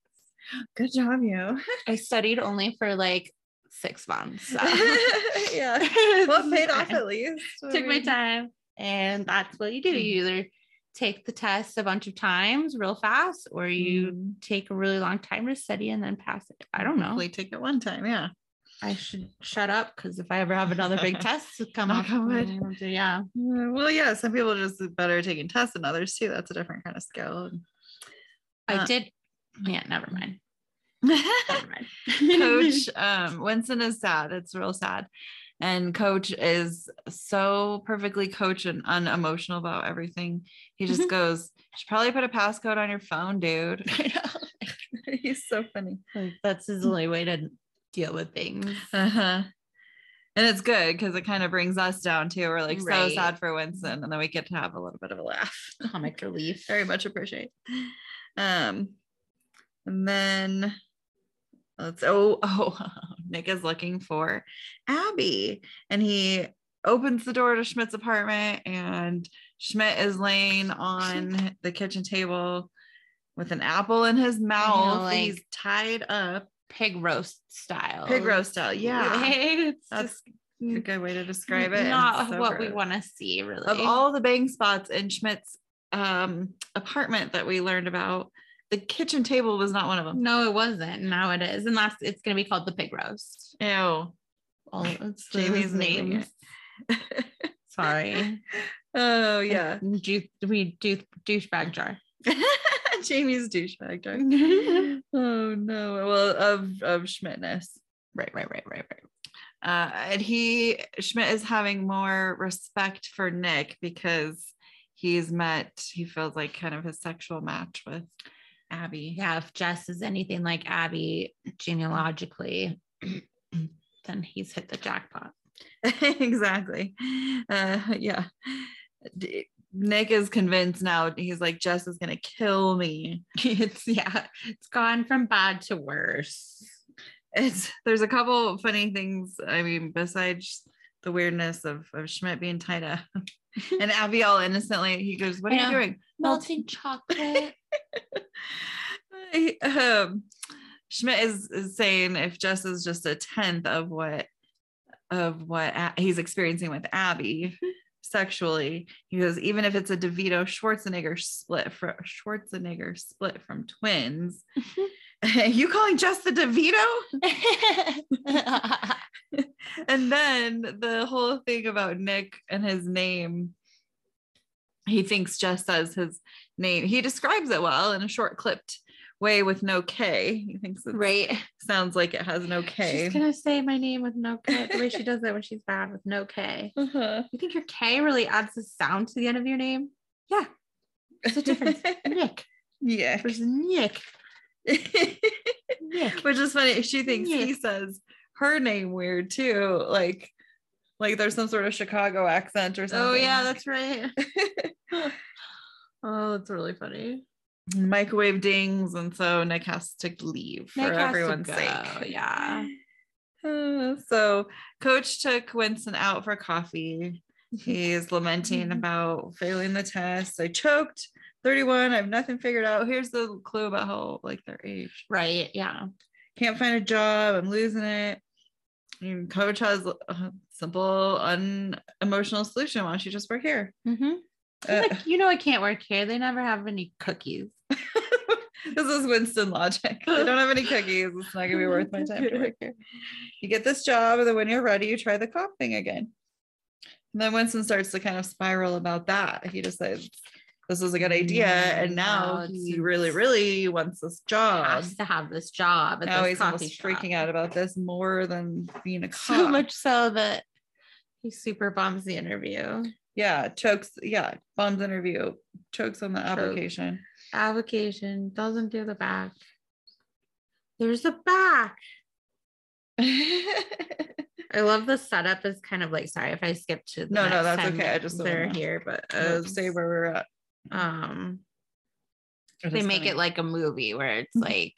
Good job, you. I studied only for like six months. so. yeah. Well, paid off at least. I Took my time, and that's what you do. You either take the test a bunch of times real fast, or you mm, take a really long time to study and then pass it. I don't know. Hopefully take it one time. Yeah. I should shut up because if I ever have another big test to come up, Knock on wood. I won't do- yeah. Well, yeah. Some people are just better at taking tests than others too. That's a different kind of skill. I Uh, did. Yeah, never mind. Never mind. coach um winston is sad it's real sad and coach is so perfectly coach and unemotional about everything he just Mhm. goes "You should probably put a passcode on your phone dude he's so funny Like, that's his only way to deal with things. uh-huh and it's good because it kind of brings us down too we're like so sad for winston and then we get to have a little bit of a laugh Comic relief. very much appreciate. Um, and then let's oh oh Nick is looking for Abby, and he opens the door to Schmidt's apartment, and Schmidt is laying on the kitchen table with an apple in his mouth. like- He's tied up, Pig roast style. pig roast style. Yeah, it's that's just a good way to describe it. not so what we want to see, really. of all the bang spots in Schmidt's um, apartment that we learned about, the kitchen table was not one of them. no, it wasn't. Now it is, and that's it's gonna be called the pig roast. Ew. All it's Jamie's names. Sorry. oh yeah. Do we do douchebag jar. Jamie's douchebag joke. oh no. Well, of of Schmidtness. Right, right, right, right, right. Uh, and he Schmidt is having more respect for Nick because he's met. He feels like kind of his sexual match with Abby. Yeah, if Jess is anything like Abby genealogically, then he's hit the jackpot. exactly. Uh, yeah. D- Nick is convinced now. He's like, Jess is gonna kill me. It's yeah, it's gone from bad to worse. It's there's a couple funny things. I mean, besides the weirdness of, of Schmidt being tied up. and Abby all innocently, he goes, What are you doing? Melting chocolate. He- um, Schmidt is, is saying if Jess is just a tenth of what of what A- he's experiencing with Abby sexually, he goes, even if it's a DeVito Schwarzenegger split from Schwarzenegger split from twins, you calling just the DeVito? and then the whole thing about Nick and his name, he thinks Jess says his name. He describes it well in a short clipped way with no K. He thinks it right. sounds like it has no K. She's gonna say my name with no K. The way she does it when she's bad with no K. Uh-huh. You think your K really adds a sound to the end of your name? Yeah. It's a difference. Nick yeah. versus Nick. Nick. Which is funny. She thinks he says her name weird too. Like like there's some sort of Chicago accent or something. Oh yeah, that's right. oh, that's really funny. Microwave dings, and so Nick has to leave for Nick to everyone's sake. yeah. Uh, so Coach took Winston out for coffee. He's lamenting about failing the test. I choked. 31. I have nothing figured out. Here's the clue about how like their age. Right. Yeah. Can't find a job. I'm losing it. And coach has a simple, unemotional solution. Why don't you just work here? Mm-hmm. Uh, like, you know, I can't work here. They never have any cookies. this is Winston logic. I don't have any cookies. It's not gonna be worth my time to work here. You get this job, and then when you're ready, you try the cop thing again. And then Winston starts to kind of spiral about that. He decides this is a good idea, and Mm, now wow, he really, really wants this job. Has to have this job. Now this he's almost shop. freaking out about this more than being a cop. So much so that he super bombs the interview. Yeah, chokes. Yeah, bombs interview, chokes on the Choke. application. Application doesn't do the back. There's the back. I love the setup is kind of like sorry if I skipped to the No, no, that's okay. I just they're here, but uh, say where we're at. um they make funny. it like a movie where it's Mhm. like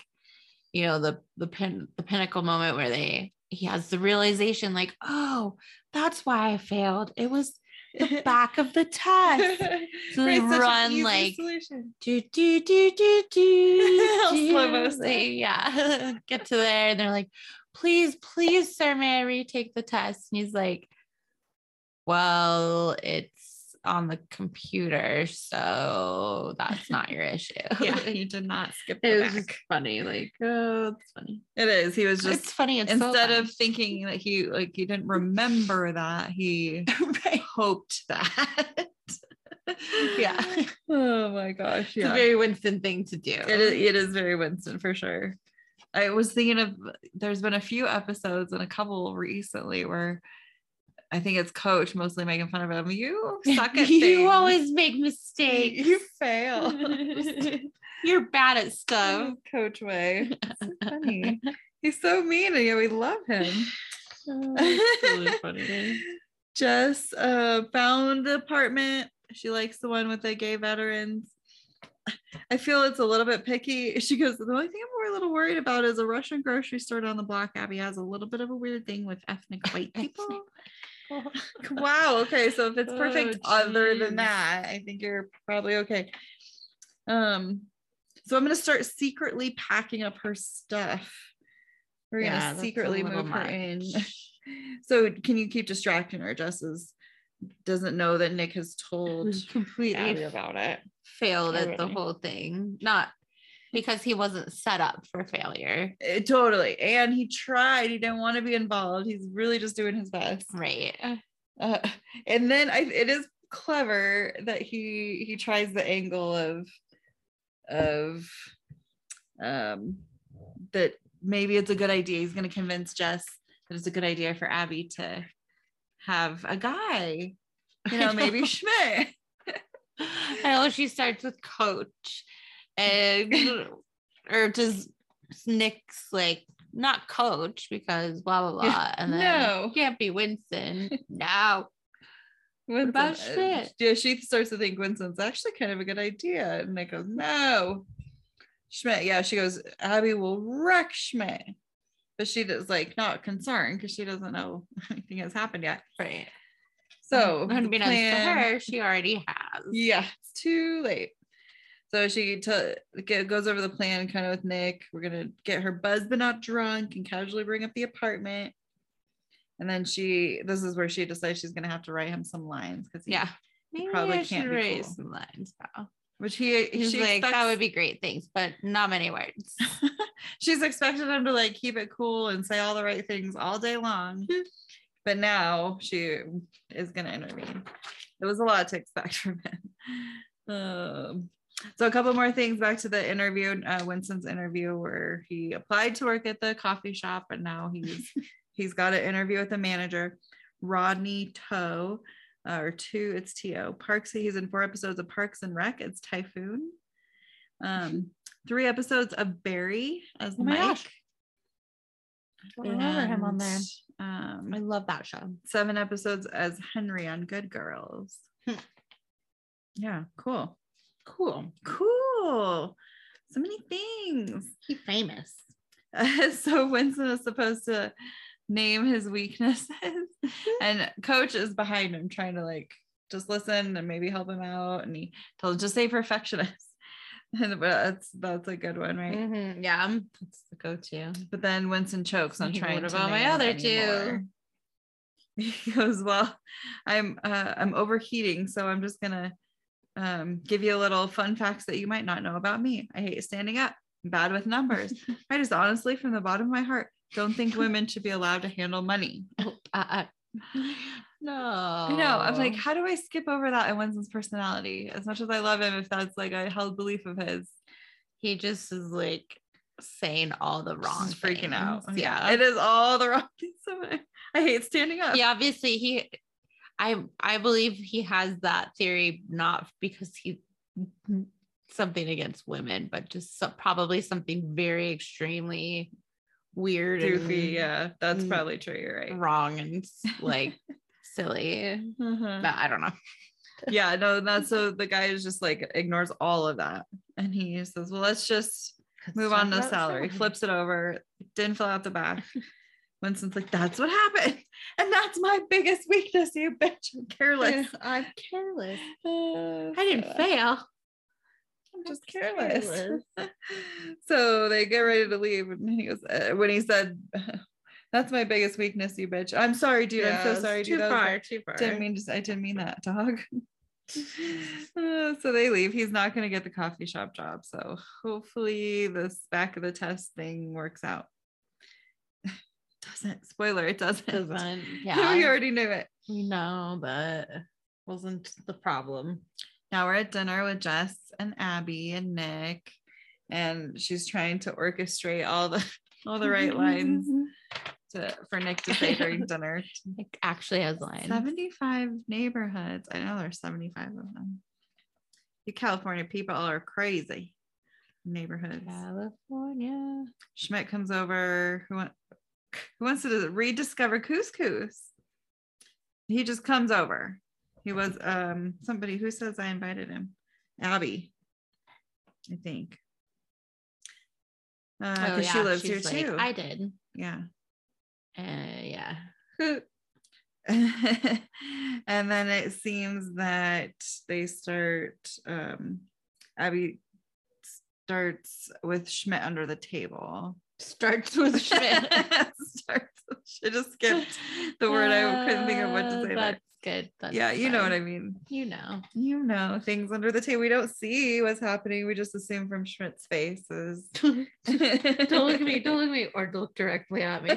you know the the pin the pinnacle moment where they he has the realization like oh that's why I failed it was the back of the test So they Right, run, like, solution. do do do do do, do. Yeah get to there and they're like please please sir may I retake the test and he's like well it's on the computer so that's not your issue yeah, you did not skip it was back. funny like oh it's funny It is. He was just it's funny it's so instead funny. of thinking that he like he didn't remember that he right hoped that. yeah Oh my gosh. it's a Yeah. very winston thing to do It is, it is very Winston for sure. I was thinking of there's been a few episodes and a couple recently where I think it's coach mostly making fun of him. You suck at you things. always make mistakes you fail. you're bad at stuff Coach Way. So funny. He's so mean and yet we love him. Jess uh, found the apartment. She likes the one with the gay veterans. I feel it's a little bit picky. She goes, the only thing I'm a little worried about is a Russian grocery store down the block. Abby has a little bit of a weird thing with ethnic white people. wow. Okay. So if it's perfect Oh, other than that, I think you're probably okay. Um, so I'm gonna start secretly packing up her stuff. We're Yeah, gonna secretly move her in. So can you keep distracting her? Jess is, doesn't know that Nick has told completely about it. failed at the whole thing not because he wasn't set up for failure Eh, totally. And he tried. He didn't want to be involved. He's really just doing his best. right Uh, and then I, it is clever that he he tries the angle of of um that maybe it's a good idea. He's going to convince Jess that it's a good idea for Abby to have a guy. You know, maybe Schmidt. I know she starts with coach and or does Nick's like not coach because blah blah blah and then No. can't be Winston. no. Winston, about shit? Yeah, she starts to think Winston's actually kind of a good idea. And Nick goes, no. Schmidt, yeah, she goes, Abby will wreck Schmidt. but she does like not concerned because she doesn't know anything has happened yet. Right. So unbeknownst to her, she already has. yeah, it's too late. So she t- goes over the plan kind of with Nick. We're gonna get her buzzed but not drunk and casually bring up the apartment. And then she, this is where she decides she's gonna have to write him some lines because Yeah. Maybe probably I can't raise cool. some lines now. which he He's like, that would be great, things, but not many words. she's expected him to like keep it cool and say all the right things all day long. but now she is going to intervene. It was a lot to expect from him. Um, so a couple more things back to the interview, uh, Winston's interview, where he applied to work at the coffee shop, and now he's he's got an interview with the manager, Rodney To, uh, or two, it's T.O. Parks. He's in four episodes of Parks and Rec. It's Typhoon. Um, three episodes of Barry as Oh Mike. gosh. I don't remember him on there. and, I Um, love that show. seven episodes as Henry on Good Girls. Hmm. yeah, cool. Cool. Cool. So many things. He famous. so Winston is supposed to name his weaknesses, and Coach is behind him trying to like just listen and maybe help him out. And he tells him just say perfectionist. And that's that's a good one, right? Mhm, Yeah, that's the go-to. But then Winston chokes on trying what about my other two? He goes, "Well, I'm uh, I'm overheating, so I'm just gonna um, give you a little fun facts that you might not know about me. I hate standing up. I'm bad with numbers. I just honestly, from the bottom of my heart, don't think women should be allowed to handle money. Oh, uh, uh, no. I know. I'm like, how do I skip over that in Winston's personality? As much as I love him, if that's like a held belief of his, he just is like saying all the wrong freaking out. Yeah. it is all the wrong things. I hate standing up. yeah, obviously he I I believe he has that theory not because he something against women, but just so, probably something very extremely weird goofy. Yeah, that's Mm. probably true. You're right. wrong and like silly. Mhm. But I don't know. yeah, no, that's so the guy is just like ignores all of that. And he says, Well, let's just move on to salary. Flips it over, didn't fill out the back. Winston's like, That's what happened. And that's my biggest weakness, you bitch. I'm careless. I'm careless. Uh, I didn't so- fail. I'm just careless. careless. so they get ready to leave. And he goes, uh, when he said, That's my biggest weakness, you bitch. I'm sorry, dude. I'm so sorry, Too dude. Was far, too far. didn't mean to I didn't mean that dog. Uh, so they leave. He's not going to get the coffee shop job. So hopefully this back of the test thing works out. Doesn't spoiler, it doesn't. Doesn't. we already knew it. We know, but wasn't the problem. Now we're at dinner with Jess and Abby and Nick, and she's trying to orchestrate all the all the right lines to for Nick to say during dinner. Nick actually has lines. 75 neighborhoods. I know there's 75 of them. The California people are crazy. Neighborhoods. California. Schmidt comes over. Who, who wants to rediscover couscous? He just comes over. He was um somebody who says I invited him. Abby, I think. Uh, Oh, because she yeah, lives here like, too. I did. yeah. Uh, yeah. and then it seems that they start um abby starts with schmidt under the table Starts with Schmidt. starts i just skipped the word i couldn't think of what to Uh, say there. That's good. That's yeah you know what i mean You know. you know things under the table we don't see what's happening we just assume from schmidt's faces don't look at me. Don't look at me. Or look directly at me.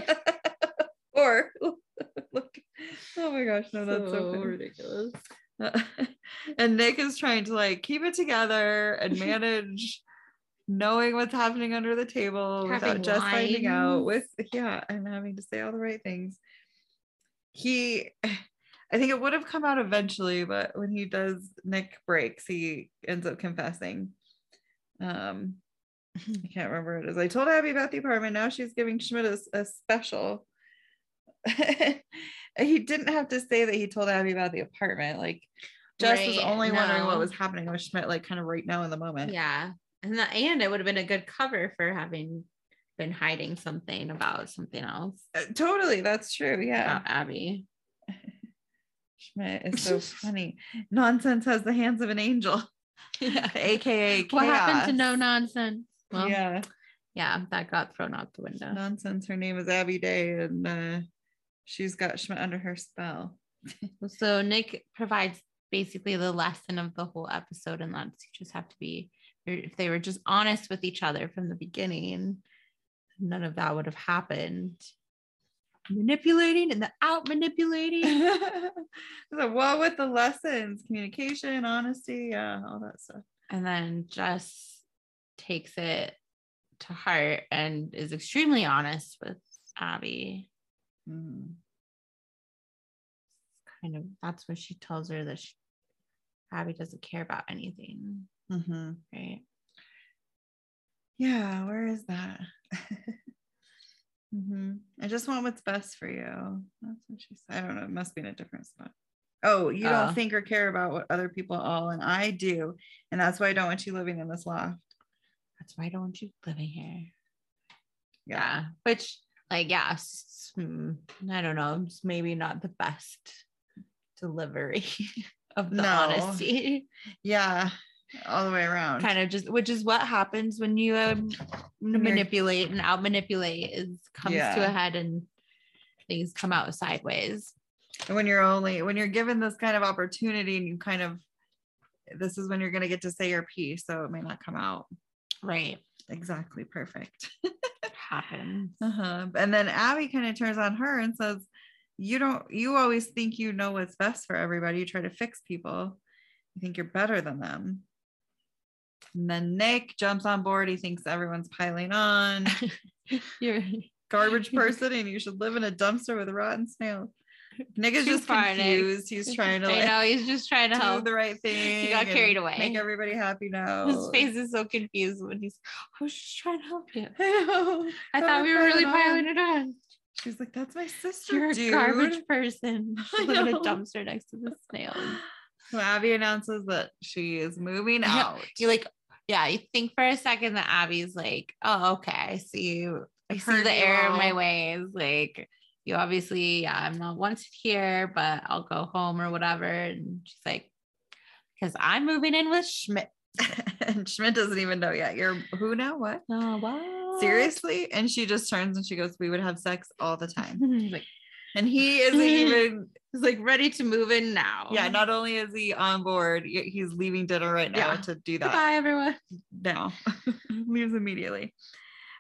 or look oh my gosh no that's so, funny. ridiculous. and Nick is trying to like keep it together and manage knowing what's happening under the table without Having just finding out with yeah and having to say all the right things. He I think it would have come out eventually, but when he does Nick breaks, he ends up confessing. Um I can't remember what it is. I told Abby about the apartment. Now she's giving Schmidt a, a special. he didn't have to say that he told Abby about the apartment. Like Jess was Right, only wondering what was happening with Schmidt, like kind of right now in the moment. Yeah. And that, and it would have been a good cover for having been hiding something about something else Uh, totally, that's true. Yeah. about Abby. Schmidt is so funny. Nonsense has the hands of an angel, Yeah. aka chaos. What happened to no nonsense? Well, yeah. yeah, that got thrown out the window. nonsense. Her name is Abby Day, and uh, she's got Schmidt under her spell. So Nick provides basically the lesson of the whole episode, and that's you just have to be if they were just honest with each other from the beginning, none of that would have happened. Manipulating and the out manipulating. so what with the lessons? Communication, honesty, yeah, all that stuff. and then Jess takes it to heart and is extremely honest with Abby. Mhm. Kind of that's when she tells her that she, Abby doesn't care about anything, Mhm. right? Yeah, where is that? Mhm. I just want what's best for you. That's what she said. I don't know. It must be in a different spot. Oh, you Oh. don't think or care about what other people all, and I do. And that's why I don't want you living in this loft. That's why I don't want you living here. Yeah. Yeah, which like yeah, hmm, I don't know, it's maybe not the best delivery of the No. honesty. Yeah. All the way around. kind of just which is what happens when you um, manipulate and out manipulate is comes to a head and things come out sideways And when you're only when you're given this kind of opportunity and you kind of this is when you're gonna get to say your piece. So it may not come out right exactly perfect. happens Uh-huh. And then Abby kind of turns on her and says, You don't, you always think you know what's best for everybody. You try to fix people. You think you're better than them. And then Nick jumps on board. He thinks everyone's piling on. you're Garbage person, and you should live in a dumpster with rotten snails. Nick is Too just far, Nick. confused. He's trying to i like, know he's just trying to do help the right thing. He got carried away. Make everybody happy now. his face is so confused when he's i was just trying to help you I know. i thought we were really on. piling it on She's like, that's my sister. you're a dude. garbage person I live in a dumpster next to the snails So Abby announces that she is moving out. you like yeah you think for a second that abby's like oh okay i see you i see the error in my ways like you obviously yeah i'm not wanted here but i'll go home or whatever and she's like because i'm moving in with schmidt and Schmidt doesn't even know yet. You're who now? What? oh what Seriously? And she just turns and she goes, We would have sex all the time. Like And he isn't even, he's like ready to move in now yeah, not only is he on board, he's leaving dinner right now Yeah. to do that bye everyone now. Leaves immediately.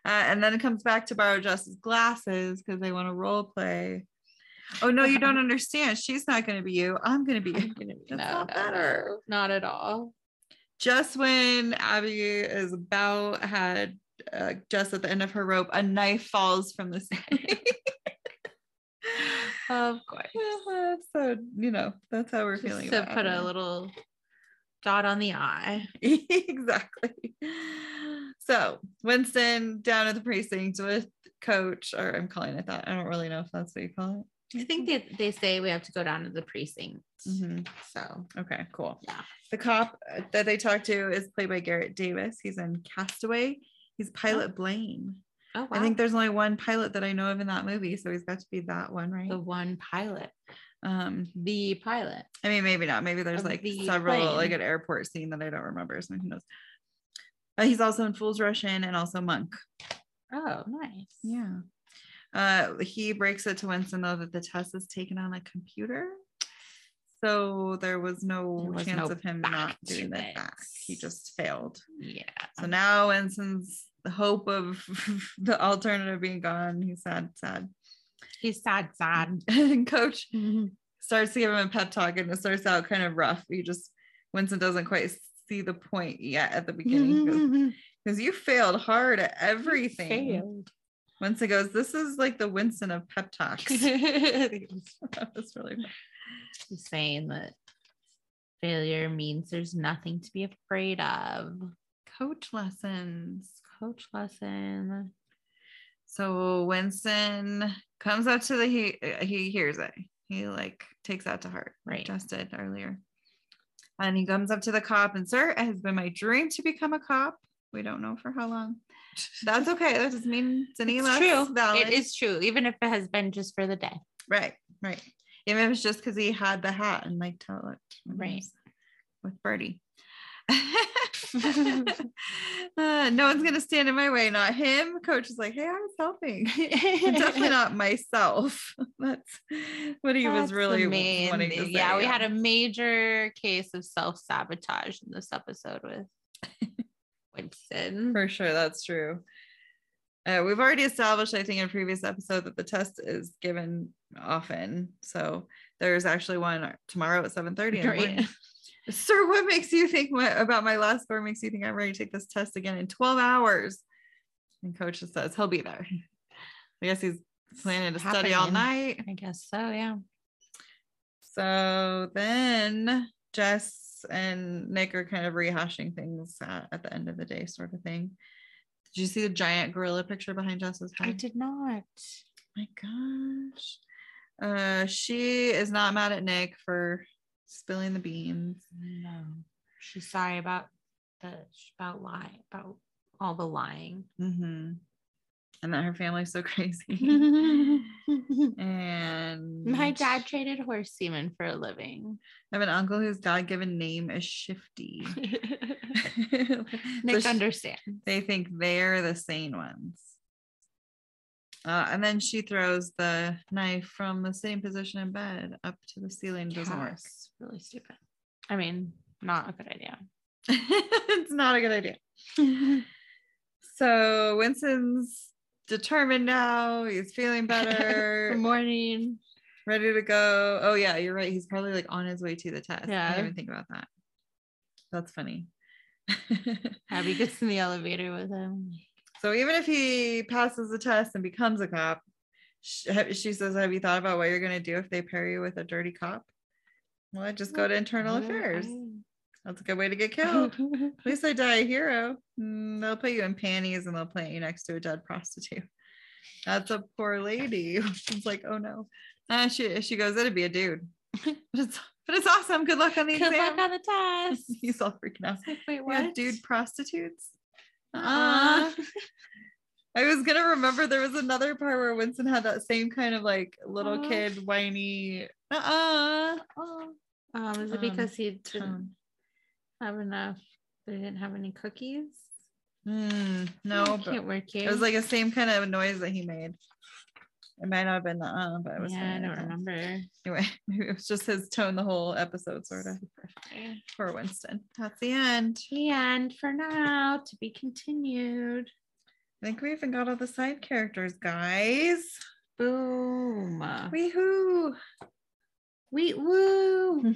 Uh, and then it comes back to borrow Jess's glasses because they want to role play. Oh no, you don't understand. She's not going to be you. I'm going to be. I'm gonna be- That's no, not no, better. no, not at all just when Abby is about had uh, just at the end of her rope, a knife falls from the ceiling. Of course so you know that's how we're just feeling. to put a little dot on the eye exactly. So Winston down at the precinct with Coach, or I'm calling it that. I don't really know if that's what you call it. I think they, they say we have to go down to the precinct. Mhm. So Okay, cool. Yeah. The cop that they talk to is played by Garrett Davis. He's in Castaway. He's Pilot Blaine. Oh wow. I think there's only one pilot that I know of in that movie, so he's got to be that one, right? the one pilot. Um, The pilot. I mean, maybe not. Maybe there's Of like the several, like an airport scene that I don't remember. So who knows? Uh, he's also in Fools Rush In and also Monk. Oh, nice. Yeah. Uh, he breaks it to Winston though that the test is taken on a computer. So there was no There was chance no of him not doing it it. back. He just failed. Yeah. So now Winston's the hope of the alternative being gone. He's sad, sad. He's sad, sad. And coach mm-hmm. starts to give him a pep talk and it starts out kind of rough. He just Winston doesn't quite see the point yet at the beginning mm-hmm, because mm-hmm. you failed hard at everything. Failed. Winston goes, This is like the Winston of pep talks. that was really fun. He's saying that failure means there's nothing to be afraid of. Coach lessons. Coach lesson. So Winston comes up to the he he hears it. He like takes that to heart. Right. Just did earlier. And he comes up to the cop and sir, it has been my dream to become a cop. We don't know for how long. That's okay. That doesn't mean it's any It's less true. valid. It is true, even if it has been just for the day. right, right. Even if it's just because he had the hat and liked how it looked. Right. With Birdie. Uh, no one's gonna stand in my way, not him. Coach is like, hey, I was helping. Definitely not myself. That's what he was That's the really main wanting to say. Yeah, we had a major case of self sabotage in this episode with Winston. For sure, that's true. Uh, we've already established, I think, in a previous episode that the test is given often. So there's actually one tomorrow at 7 30. Right. Sir, what makes you think my, about my last score makes you think I'm ready to take this test again in 12 hours? And coach just says he'll be there. I guess he's planning to study all night. I guess so, yeah. So then Jess and Nick are kind of rehashing things at, at the end of the day, sort of thing. Did you see the giant gorilla picture behind Jess's head? I did not. My gosh. Uh, she is not mad at Nick for spilling the beans. No. She's sorry about the about lying, about all the lying. Mm-hmm. And that her family's so crazy. And my dad traded horse semen for a living. I have an uncle whose God given name is Shifty. Nick So understands. they think they're the sane ones. Uh, and then she throws the knife from the sitting position in bed up to the ceiling. Doesn't work. Really stupid. I mean, not a good idea. it's not a good idea. So Winston's determined now. He's feeling better. Good morning. ready to go. Oh yeah, you're right. He's probably like on his way to the test. Yeah. I didn't even think about that. That's funny. Abby gets in the elevator with him. So even if he passes the test and becomes a cop, she says, "Have you thought about what you're gonna do if they pair you with a dirty cop?" Well, I just go to internal affairs. That's a good way to get killed. At least I die a hero. Mm, they'll put you in panties and they'll plant you next to a dead prostitute. That's a poor lady. She's like, oh no. Uh, she she goes, it'd be a dude. but it's but it's awesome. Good luck on the Good exam. luck on the test. He's all freaking out. Wait, Yeah, what? dude prostitutes. Uh-uh. Uh, I was gonna remember there was another part where Winston had that same kind of like little Aw. kid whiny uh-uh Um, is it Um, because he didn't tone. have enough? They didn't have any cookies. Mm, no, Oh, can't work here. It was like the same kind of noise that he made. It might not have been the uh, but it was yeah, I don't remember. Anyway, maybe it was just his tone the whole episode, sort of. For Winston. That's the end. And for now, to be continued. I think we even got all the side characters, guys. Boom. Weehoo. Wee woo.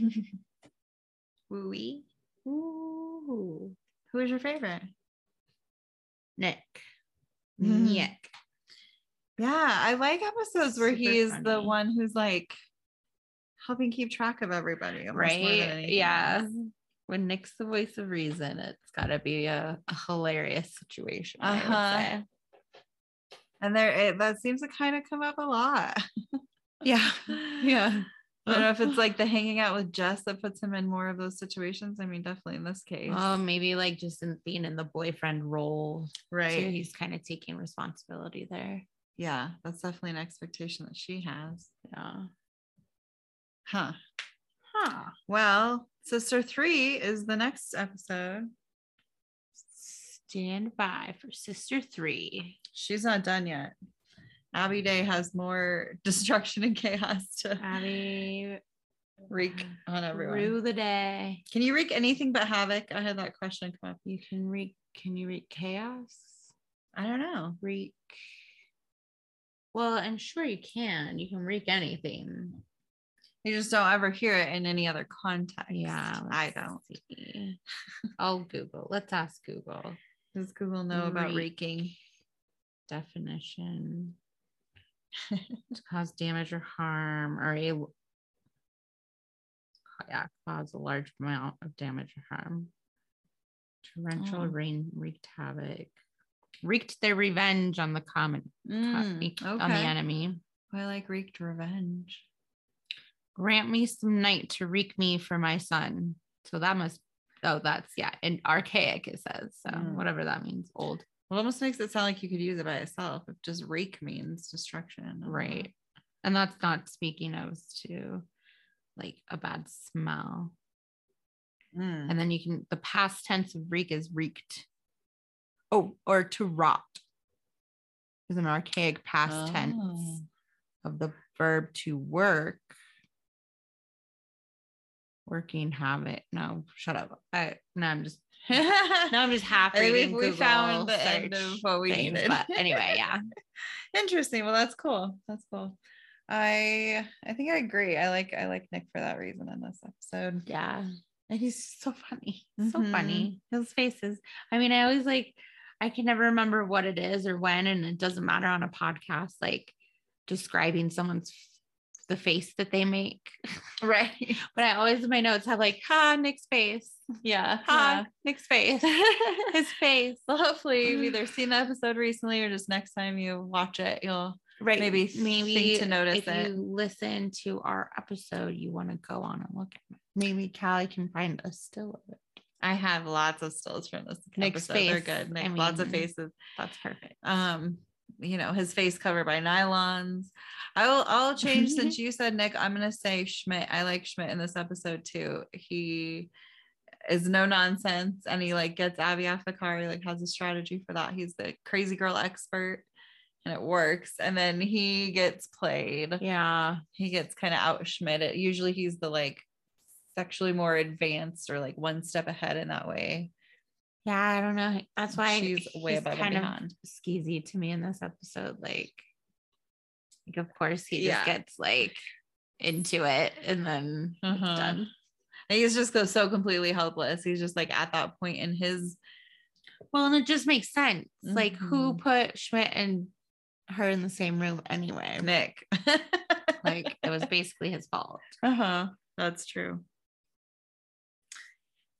Wooey. Ooh. Who is your favorite? Nick. Mm. Nick. Yeah, I like episodes where Super he's the one who's like helping keep track of everybody. almost more than Right? Yeah. else. When Nick's the voice of reason, it's got to be a, a hilarious situation. Uh-huh. And there it, that seems to kind of come up a lot. Yeah. Yeah. I don't know if it's like the hanging out with Jess that puts him in more of those situations. I mean, definitely in this case. Oh, maybe like just in being in the boyfriend role. Too. right. He's kind of taking responsibility there. Yeah, that's definitely an expectation that she has. Yeah. Huh. Huh. Well, Sister Three is the next episode. Stand by for Sister Three. She's not done yet. Abby Day has more destruction and chaos to Abby wreak on everyone. through the day. Can you wreak anything but havoc? I had that question come up. You can wreak. Can you wreak chaos? I don't know. Wreak. Well, I'm sure you can. You can wreak anything. You just don't ever hear it in any other context. Yeah, I don't. see. I'll Google. Let's ask Google. Does Google know about Wreak. wreaking? Definition. to cause damage or harm or a yeah, cause a large amount of damage or harm. Torrential Oh. rain wreaked havoc. Wreaked their revenge on the common Mm, on the okay. enemy. I like wreaked revenge. Grant me some night to wreak me for my son. So that must Oh, that's yeah, and archaic it says. So Mm. whatever that means, old. Well, it almost makes it sound like you could use it by itself. If just rake means destruction. I don't know. Right. And that's not speaking of to like a bad smell. Mm. And then you can the past tense of reek is reeked. Oh, or to rot is an archaic past tense Oh. of the verb to work. Working habit. No, shut up. I no, I'm just no, I'm just think we Google found the end of what we things, needed. But anyway, yeah. Interesting. Well, that's cool. That's cool. I I think I agree. I like I like Nick for that reason in this episode. Yeah. And he's so funny. So Mhm. funny. His faces. I mean, I always like, I can never remember what it is or when, and it doesn't matter on a podcast, like describing someone's the face that they make. Right. But I always in my notes have like, ha, Nick's face. Yeah. Ha, Nick's face. His face. So hopefully you've either seen the episode recently or just next time you watch it, you'll Right. maybe think to notice if it. you listen to our episode, you want to go on and look at it. Maybe Callie can find a still of it. I have lots of stills from this Nick's episode. They're face, good. I Nick, lots of faces. That's perfect. Um, you know, his face covered by nylons. I will I'll change since you said Nick, I'm gonna say Schmidt. I like Schmidt in this episode too. He is no nonsense and he like gets Abby off the car. He like has a strategy for that. He's the crazy girl expert and it works. And then he gets played. Yeah. He gets kind of out Schmidt. Usually he's the like sexually more advanced or like one step ahead in that way. Yeah, I don't know. That's why She's way above and kind of beyond. skeezy to me in this episode. Like, like of course he Yeah. just gets like into it and then Uh-huh. done. And he's just goes so completely helpless. He's just like at that point in his Well, and it just makes sense. Like, who Mhm. put Schmidt and her in the same room anyway? Nick. Like, it was basically his fault. uh-huh. That's true.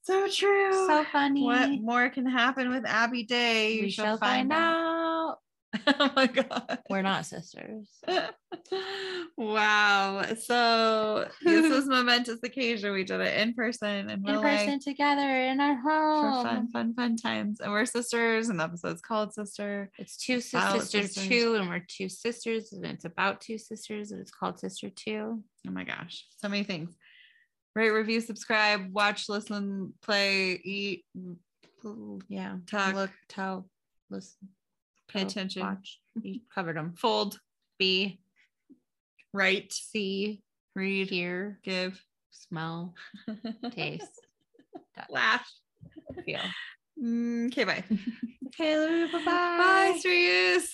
So true. So funny. what more can happen with Abby Day? You we shall find out. oh my god. We're not sisters. wow. So this was momentous occasion. We did it in person and In person together in our home. for home. fun, fun, fun times. And we're sisters, and the episode's called Sister. It's two About sisters, sisters. two, and we're two sisters, and it's about two sisters, and it's called Sister Two. Oh my gosh, so many things. Rate, review, subscribe, watch, listen, play, eat, Yeah. Talk. Look, tell, listen, pay tell, attention, watch. You covered them. fold, Be, write, see, read, hear, give, smell, taste, laugh. feel. Mm, Okay, bye. Okay, bye bye. Bye, Sirius.